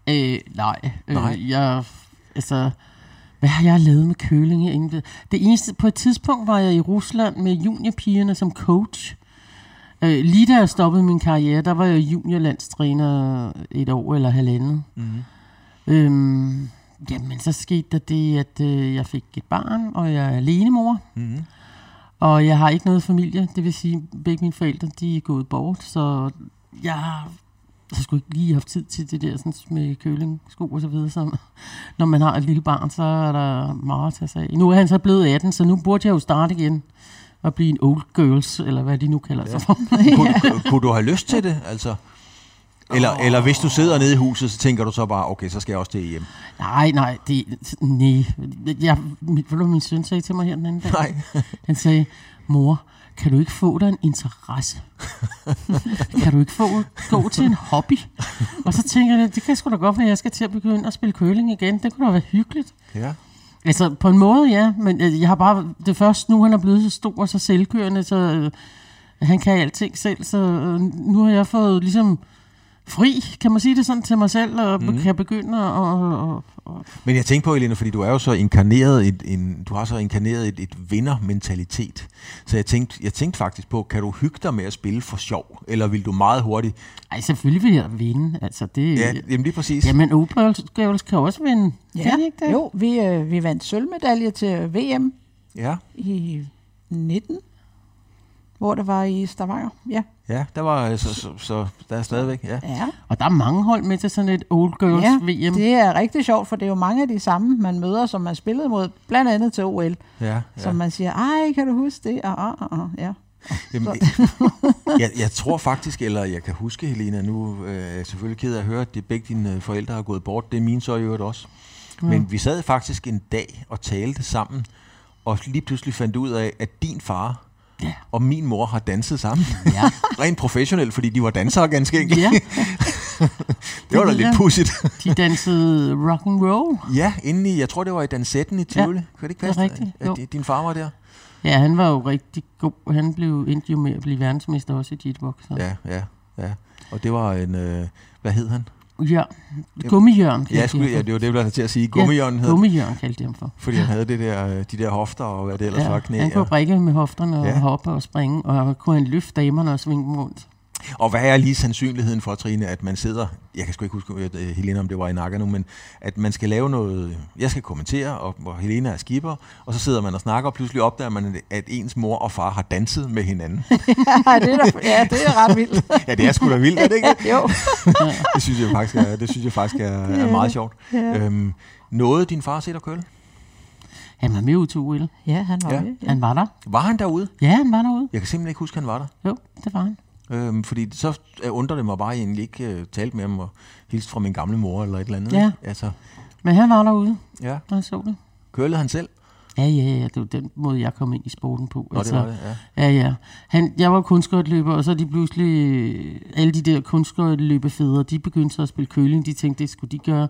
Øh, nej. Nej. Øh, jeg, altså, hvad har jeg lavet med køling herinde? Det eneste, på et tidspunkt var jeg i Rusland med juniorpigerne som coach. Øh, lige da jeg stoppede min karriere, der var jeg juniorlandstræner et år eller halvandet. Mm-hmm. Øhm, jamen, så skete der det, at øh, jeg fik et barn, og jeg er alenemor. Mm-hmm. Og jeg har ikke noget familie, det vil sige, at begge mine forældre de er gået bort, så jeg har jeg skulle ikke lige haft tid til det der sådan med kølingsko og så videre. Så, når man har et lille barn, så er der meget at tage sig af. Nu er han så blevet 18, så nu burde jeg jo starte igen og blive en old girls, eller hvad de nu kalder sig for. Kunne, kunne du have lyst til det? Altså, eller, oh. eller hvis du sidder nede i huset, så tænker du så bare, okay, så skal jeg også til hjem. Nej, nej, det, nej. Jeg, min, ved du, min søn sagde til mig her den anden dag? Nej. Han sagde, mor, kan du ikke få dig en interesse? kan du ikke få gå til en hobby? Og så tænker jeg, det kan sgu da godt være, jeg skal til at begynde at spille curling igen. Det kunne da være hyggeligt. Ja. Altså, på en måde, ja. Men øh, jeg har bare... Det er først nu, han er blevet så stor og så selvkørende, så øh, han kan alting selv. Så øh, nu har jeg fået ligesom fri, kan man sige det sådan til mig selv, og mm. kan begynde at... Og, og, og Men jeg tænker på, Elena, fordi du er jo så inkarneret et, en, du har så inkarneret et, et vindermentalitet. Så jeg tænkte, jeg tænkte faktisk på, kan du hygge dig med at spille for sjov? Eller vil du meget hurtigt... ej, selvfølgelig vil jeg vinde. Altså, det, Ja, jamen lige præcis. Jamen, Opel kan også vinde. Ja, Kan de ikke det? jo, vi, øh, vi vandt sølvmedalje til VM Ja, i 19, hvor det var i Stavanger. Ja, ja der var så, så, så der er stadigvæk, ja. ja. Og der er mange hold med til sådan et Old Girls ja VM. det er rigtig sjovt, for det er jo mange af de samme, man møder, som man spillede mod, blandt andet til OL, ja, ja. som man siger, ej, kan du huske det? Og, og, og, ja. Jamen, jeg, jeg tror faktisk, eller jeg kan huske, Helena, nu øh, er jeg selvfølgelig ked af at høre, at det begge dine øh, forældre har gået bort. Det er mine så i øvrigt også. Men vi sad faktisk en dag og talte sammen, og lige pludselig fandt ud af, at din far Ja. og min mor har danset sammen. Ja. Rent professionelt, fordi de var dansere ganske enkelt. ja, det var da lidt pudsigt. de dansede rock and roll. ja, inde i, jeg tror det var i Dansetten i Tivoli. Kan det ikke det er passe, rigtigt, at, din far var der? Ja, han var jo rigtig god. Han blev endte jo med at blive verdensmester også i jitbox. Ja, ja, ja. Og det var en, øh, hvad hed han? Ja. Gummijørn Ja, jeg skulle, ja, det var det, jeg til at sige. Gummijørn hed Gummijørn kaldte de ham for. Fordi han havde det der, øh, de der hofter og hvad det ellers var, knæ. han kunne Og, brække med hofterne og Ja. ja. hoppe og springe, og kunne han løfte damerne og svinge dem rundt. Og hvad er lige sandsynligheden for, Trine, at man sidder, jeg kan sgu ikke huske, øh, Helena, om det var i nakker nu, men at man skal lave noget, jeg skal kommentere, og hvor Helena er skipper, og så sidder man og snakker, og pludselig opdager man, at ens mor og far har danset med hinanden. ja, det er, da, ja, det er ret vildt. ja, det er sgu da vildt, er det ikke? jo. Det synes jeg faktisk er, det synes jeg faktisk er, er meget sjovt. Ja. Øhm, nåede din far set at køle? Han var med ud til OL. ja, han var Ja. med. Ja. Han var der. Var han derude? Ja, han var derude. Jeg kan simpelthen ikke huske, at han var der. Jo, det var han. Øhm, fordi så undrer det mig bare, at jeg egentlig ikke øh, talte med ham og hilste fra min gamle mor eller et eller andet. Ja. ikke? Altså, Men han var derude, ja. når jeg så det. Kølede han selv? Ja, ja, ja. Det var den måde, jeg kom ind i sporten på. Nå, det var det, ja. Ja, ja. Han, jeg var kunstskøjteløber, og så de pludselig, alle de der kunstskøjteløbefædre, de begyndte så at spille køling. De tænkte, det skulle de gøre.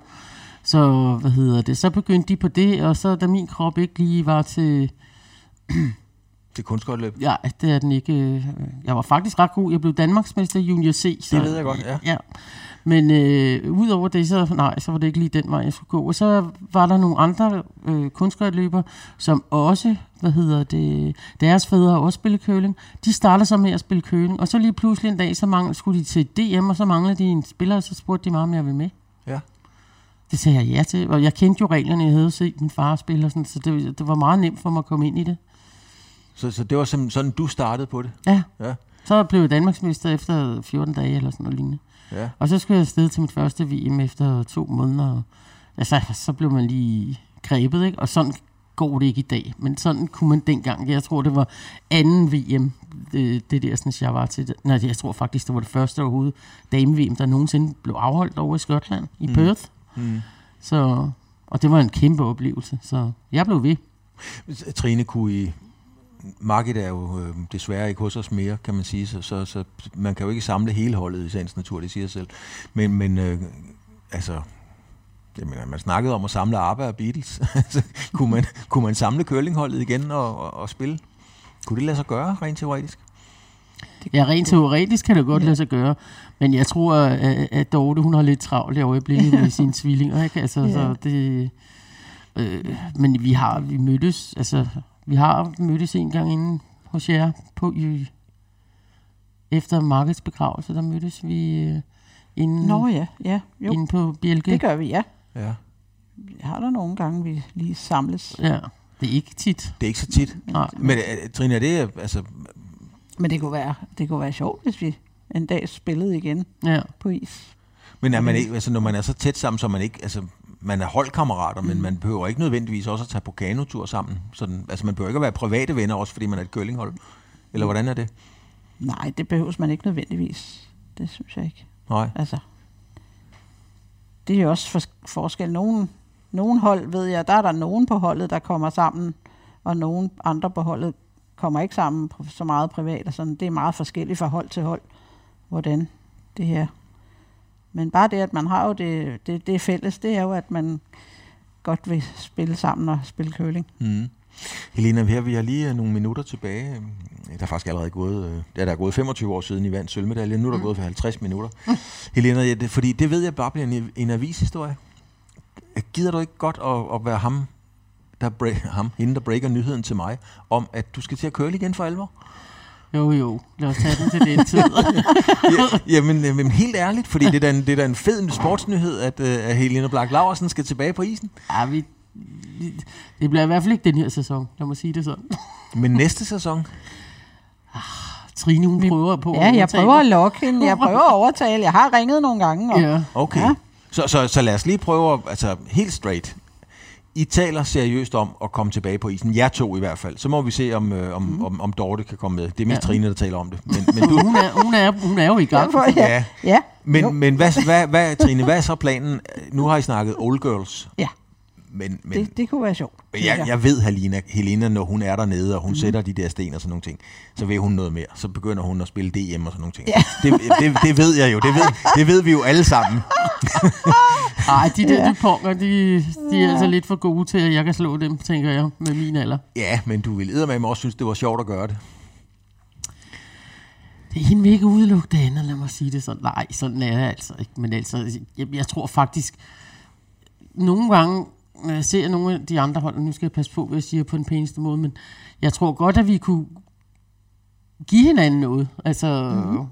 Så, hvad hedder det, så begyndte de på det, og så da min krop ikke lige var til, Til kunstgårdløb. ja, det er den ikke, øh, jeg var faktisk ret god. Jeg blev Danmarksmester i junior C. Så, Det ved jeg godt, ja. ja. Men øh, udover det, så, nej, så var det ikke lige den vej, jeg skulle gå. Og så var der nogle andre øh, kunstskøjteløbere, som også, hvad hedder det, deres fædre også spillet køling. De startede så med at spille køling, og så lige pludselig en dag, så manglede, skulle de til DM, og så manglede de en spiller, og så spurgte de mig, om jeg ville med. Ja. Det sagde jeg ja til, og jeg kendte jo reglerne, jeg havde set min far spille, og sådan, så det, det var meget nemt for mig at komme ind i det. Så, så det var simpelthen sådan, du startede på det? Ja. Ja. Så blev jeg Danmarksmester efter 14 dage eller sådan noget lignende. Ja. Og så skulle jeg afsted til mit første VM efter to måneder. Altså, så blev man lige grebet, ikke? Og sådan går det ikke i dag. Men sådan kunne man dengang. Jeg tror, det var anden VM, det, det der, sådan, jeg var til. Nej, jeg tror faktisk, det var det første overhovedet dame-VM, der nogensinde blev afholdt over i Skotland, i Mm. Perth. Mm. Så, og det var en kæmpe oplevelse, så jeg blev ved. Trine, kunne I... Markedet er jo øh, desværre ikke hos os mere, kan man sige, så, så, så man kan jo ikke samle hele holdet i sagens natur, det siger sig selv. Men, men øh, altså, jeg mener, man snakkede om at samle ABBA og Beatles. Altså, kunne, man, kunne man samle curlingholdet igen og, og, og spille? Kunne det lade sig gøre, rent teoretisk? Ja, rent teoretisk kan det godt lade sig gøre, men jeg tror, at, at Dorte, hun har lidt travlt i øjeblikket med sine tvillinger, ikke? Altså, Ja. så det, øh, men vi har, vi mødtes, altså, vi har mødtes en gang inden hos jer på, i, efter Markets begravelse, der mødtes vi øh, inden, Nå ja, ja, jo, inden på Bjelke. det gør vi, ja. Ja. Vi har der nogle gange, vi lige samles. Ja, det er ikke tit. Det er ikke så tit. Nej. Men øh, Trine, er det, altså, Men det kunne være, det kunne være sjovt, hvis vi en dag spillede igen Ja. på is. men er man ikke, altså, når man er så tæt sammen, så er man ikke, altså, man er holdkammerater, Mm. men man behøver ikke nødvendigvis også at tage på kanotur sammen. Sådan, altså, man behøver ikke at være private venner, også fordi man er et curlinghold. Eller hvordan er det? Nej, det behøves man ikke nødvendigvis. Det synes jeg ikke. Nej. Altså, det er jo også for, forskel. Nogen, nogen hold, ved jeg, der er der nogen på holdet, der kommer sammen, og nogen andre på holdet kommer ikke sammen så meget privat. Og sådan. Det er meget forskelligt fra hold til hold, hvordan det her. Men bare det, at man har jo det, det, det fælles, det er jo, at man godt vil spille sammen og spille curling. Mm. Helena, her vi har lige øh, nogle minutter tilbage. Der er faktisk allerede gået, øh, ja, der er gået 25 år siden I vandt sølvmedaljen. Nu er der mm. gået for 50 minutter. Helena, ja, det, fordi det ved jeg bare bliver en, en avishistorie. Gider du ikke godt at, at være ham, der break, ham, hende, der breaker nyheden til mig, om at du skal til at køre igen for alvor? Jo, jo. Lad os tage den til den tid. ja, jamen, jamen, helt ærligt, fordi det er da en, det er da en fed sportsnyhed, at, uh, at Helena Black Laversen skal tilbage på isen. Ja, vi, vi, det bliver i hvert fald ikke den her sæson, lad mig sige det sådan. Men næste sæson? Ah, Trine, hun prøver på Ja, jeg prøver at lokke hende. Jeg prøver at overtale. Jeg har ringet nogle gange. Og, Ja. Okay. Ja. Så, så, så lad os lige prøve, at, altså helt straight. I taler seriøst om at komme tilbage på isen. Jeg to i hvert fald. Så må vi se, om, øh, om, om, om Dorte kan komme med. Det er mest ja. Trine, der taler om det. Men, men du, Hun er, hun, er, hun er jo i gang. Ja. ja. ja. Jo. Men, men hvad, hvad, hvad, Trine, hvad er så planen? Nu har I snakket old girls. Ja, Men, men det, det kunne være sjovt. synes jeg, jeg ved, Helena, Helena, når hun er dernede, og hun mm. sætter de der sten og sådan nogle ting, så vil hun noget mere. Så begynder hun at spille DM og sådan nogle ting. Ja. Det, det, det ved jeg jo. Det ved, det ved vi jo alle sammen. Nej, de der ja. duponger, de, de er altså lidt for gode til, at jeg kan slå dem, tænker jeg, med min alder. Ja, men du vil med mig også synes, det var sjovt at gøre det. Det er hende vil ikke udelukke det andet, lad mig sige det sådan. Nej, sådan er det altså ikke. Men altså, jeg, jeg tror faktisk, nogle gange, jeg ser nogle af de andre hold, nu skal jeg passe på, hvad jeg siger på den pæneste måde, men jeg tror godt, at vi kunne give hinanden noget. Altså, mm-hmm.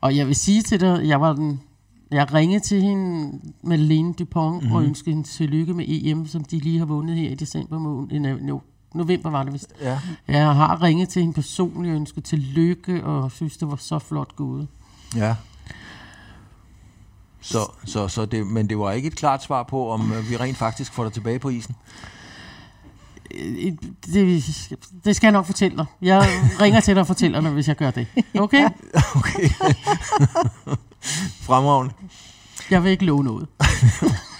Og jeg vil sige til dig, jeg var den, jeg ringede til hende, Madeleine Dupont, mm-hmm. og ønskede hende tillykke med EM, som de lige har vundet her i december måned. No, november var det vist. Ja. Jeg har ringet til hende personligt og ønsket tillykke, og synes, det var så flot gået. Ja. Så, så, så det, men det var ikke et klart svar på, om øh, vi rent faktisk får dig tilbage på isen. Øh, Det, det skal jeg nok fortælle dig. Jeg ringer til dig og fortæller dig, hvis jeg gør det. Okay? Okay. Fremragende. Jeg vil ikke love noget.